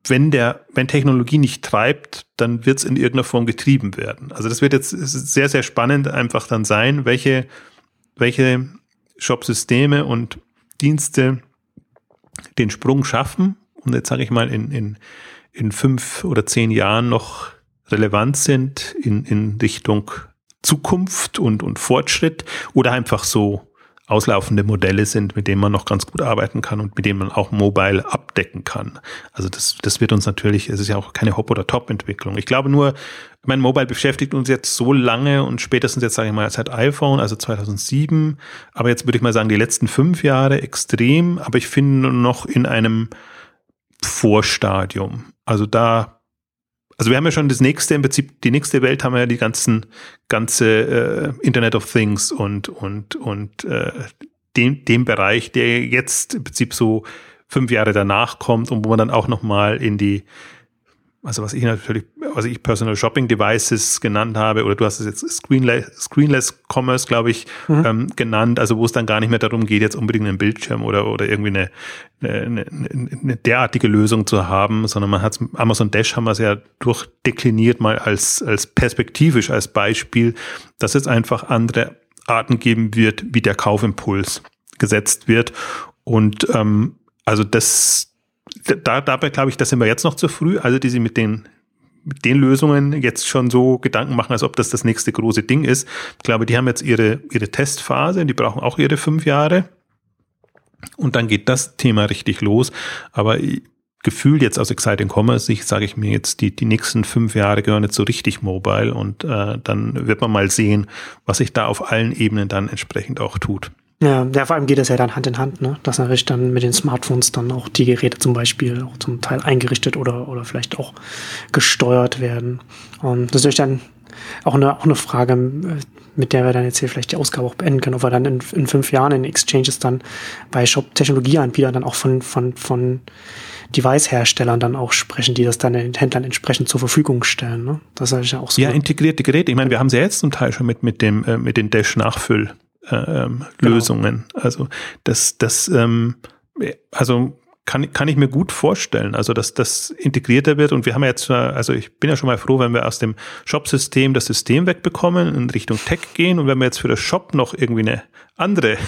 wenn der, wenn Technologie nicht treibt, dann wird es in irgendeiner Form getrieben werden. Also das wird jetzt sehr, sehr spannend einfach dann sein, welche welche Shop-Systeme und Dienste den Sprung schaffen und jetzt sage ich mal in, in, in fünf oder zehn Jahren noch relevant sind in, in Richtung Zukunft und, und Fortschritt oder einfach so auslaufende Modelle sind, mit denen man noch ganz gut arbeiten kann und mit denen man auch mobile abdecken kann. Also das, das wird uns natürlich, es ist ja auch keine Hop- oder Top-Entwicklung. Ich glaube nur, mein Mobile beschäftigt uns jetzt so lange und spätestens jetzt sage ich mal seit iPhone, also 2007, aber jetzt würde ich mal sagen die letzten fünf Jahre extrem, aber ich finde noch in einem Vorstadium. Also da also wir haben ja schon das nächste, im Prinzip die nächste Welt haben wir ja die ganzen, ganze äh, Internet of Things und, und, und äh, den, dem Bereich, der jetzt im Prinzip so fünf Jahre danach kommt und wo man dann auch nochmal in die also was ich natürlich, was ich Personal Shopping Devices genannt habe, oder du hast es jetzt Screenless, Screenless Commerce, glaube ich, mhm. ähm, genannt, also wo es dann gar nicht mehr darum geht, jetzt unbedingt einen Bildschirm oder, oder irgendwie eine, eine, eine derartige Lösung zu haben, sondern man hat Amazon Dash haben wir es ja durchdekliniert mal als, als perspektivisch, als Beispiel, dass es einfach andere Arten geben wird, wie der Kaufimpuls gesetzt wird. Und ähm, also das, da, dabei glaube ich, da sind wir jetzt noch zu früh. Also die sich mit den mit den Lösungen jetzt schon so Gedanken machen, als ob das das nächste große Ding ist. Ich glaube, die haben jetzt ihre, ihre Testphase, die brauchen auch ihre fünf Jahre. Und dann geht das Thema richtig los. Aber gefühlt jetzt aus Exciting Commerce Sicht sage ich mir jetzt, die, die nächsten fünf Jahre gehören jetzt so richtig mobile und äh, dann wird man mal sehen, was sich da auf allen Ebenen dann entsprechend auch tut. Ja, ja, vor allem geht das ja dann Hand in Hand, ne? Dass natürlich dann mit den Smartphones dann auch die Geräte zum Beispiel auch zum Teil eingerichtet oder, oder vielleicht auch gesteuert werden. Und das ist natürlich dann auch eine, auch eine Frage, mit der wir dann jetzt hier vielleicht die Ausgabe auch beenden können, ob wir dann in, in fünf Jahren in Exchanges dann bei Shop-Technologieanbietern dann auch von, von, von Device-Herstellern dann auch sprechen, die das dann den Händlern entsprechend zur Verfügung stellen. Ne? Das ist ja auch so. Ja, integrierte Geräte. Ich meine, wir haben sie ja jetzt zum Teil schon mit, mit dem, äh, mit den Dash-Nachfüll. Äh, ähm, genau. Lösungen. Also das, das, ähm, also kann, kann ich mir gut vorstellen, also dass das integrierter wird. Und wir haben ja jetzt, also ich bin ja schon mal froh, wenn wir aus dem Shop-System das System wegbekommen, in Richtung Tech gehen. Und wenn wir jetzt für das Shop noch irgendwie eine andere,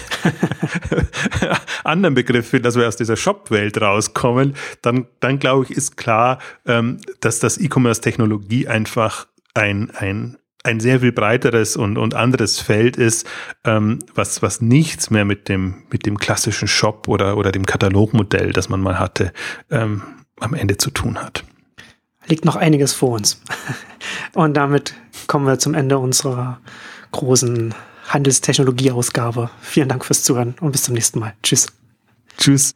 anderen Begriff finden, dass wir aus dieser Shop-Welt rauskommen, dann, dann glaube ich, ist klar, ähm, dass das E-Commerce-Technologie einfach ein, ein ein sehr viel breiteres und, und anderes Feld ist, ähm, was, was nichts mehr mit dem, mit dem klassischen Shop oder, oder dem Katalogmodell, das man mal hatte, ähm, am Ende zu tun hat. Liegt noch einiges vor uns. Und damit kommen wir zum Ende unserer großen Handelstechnologieausgabe. Vielen Dank fürs Zuhören und bis zum nächsten Mal. Tschüss. Tschüss.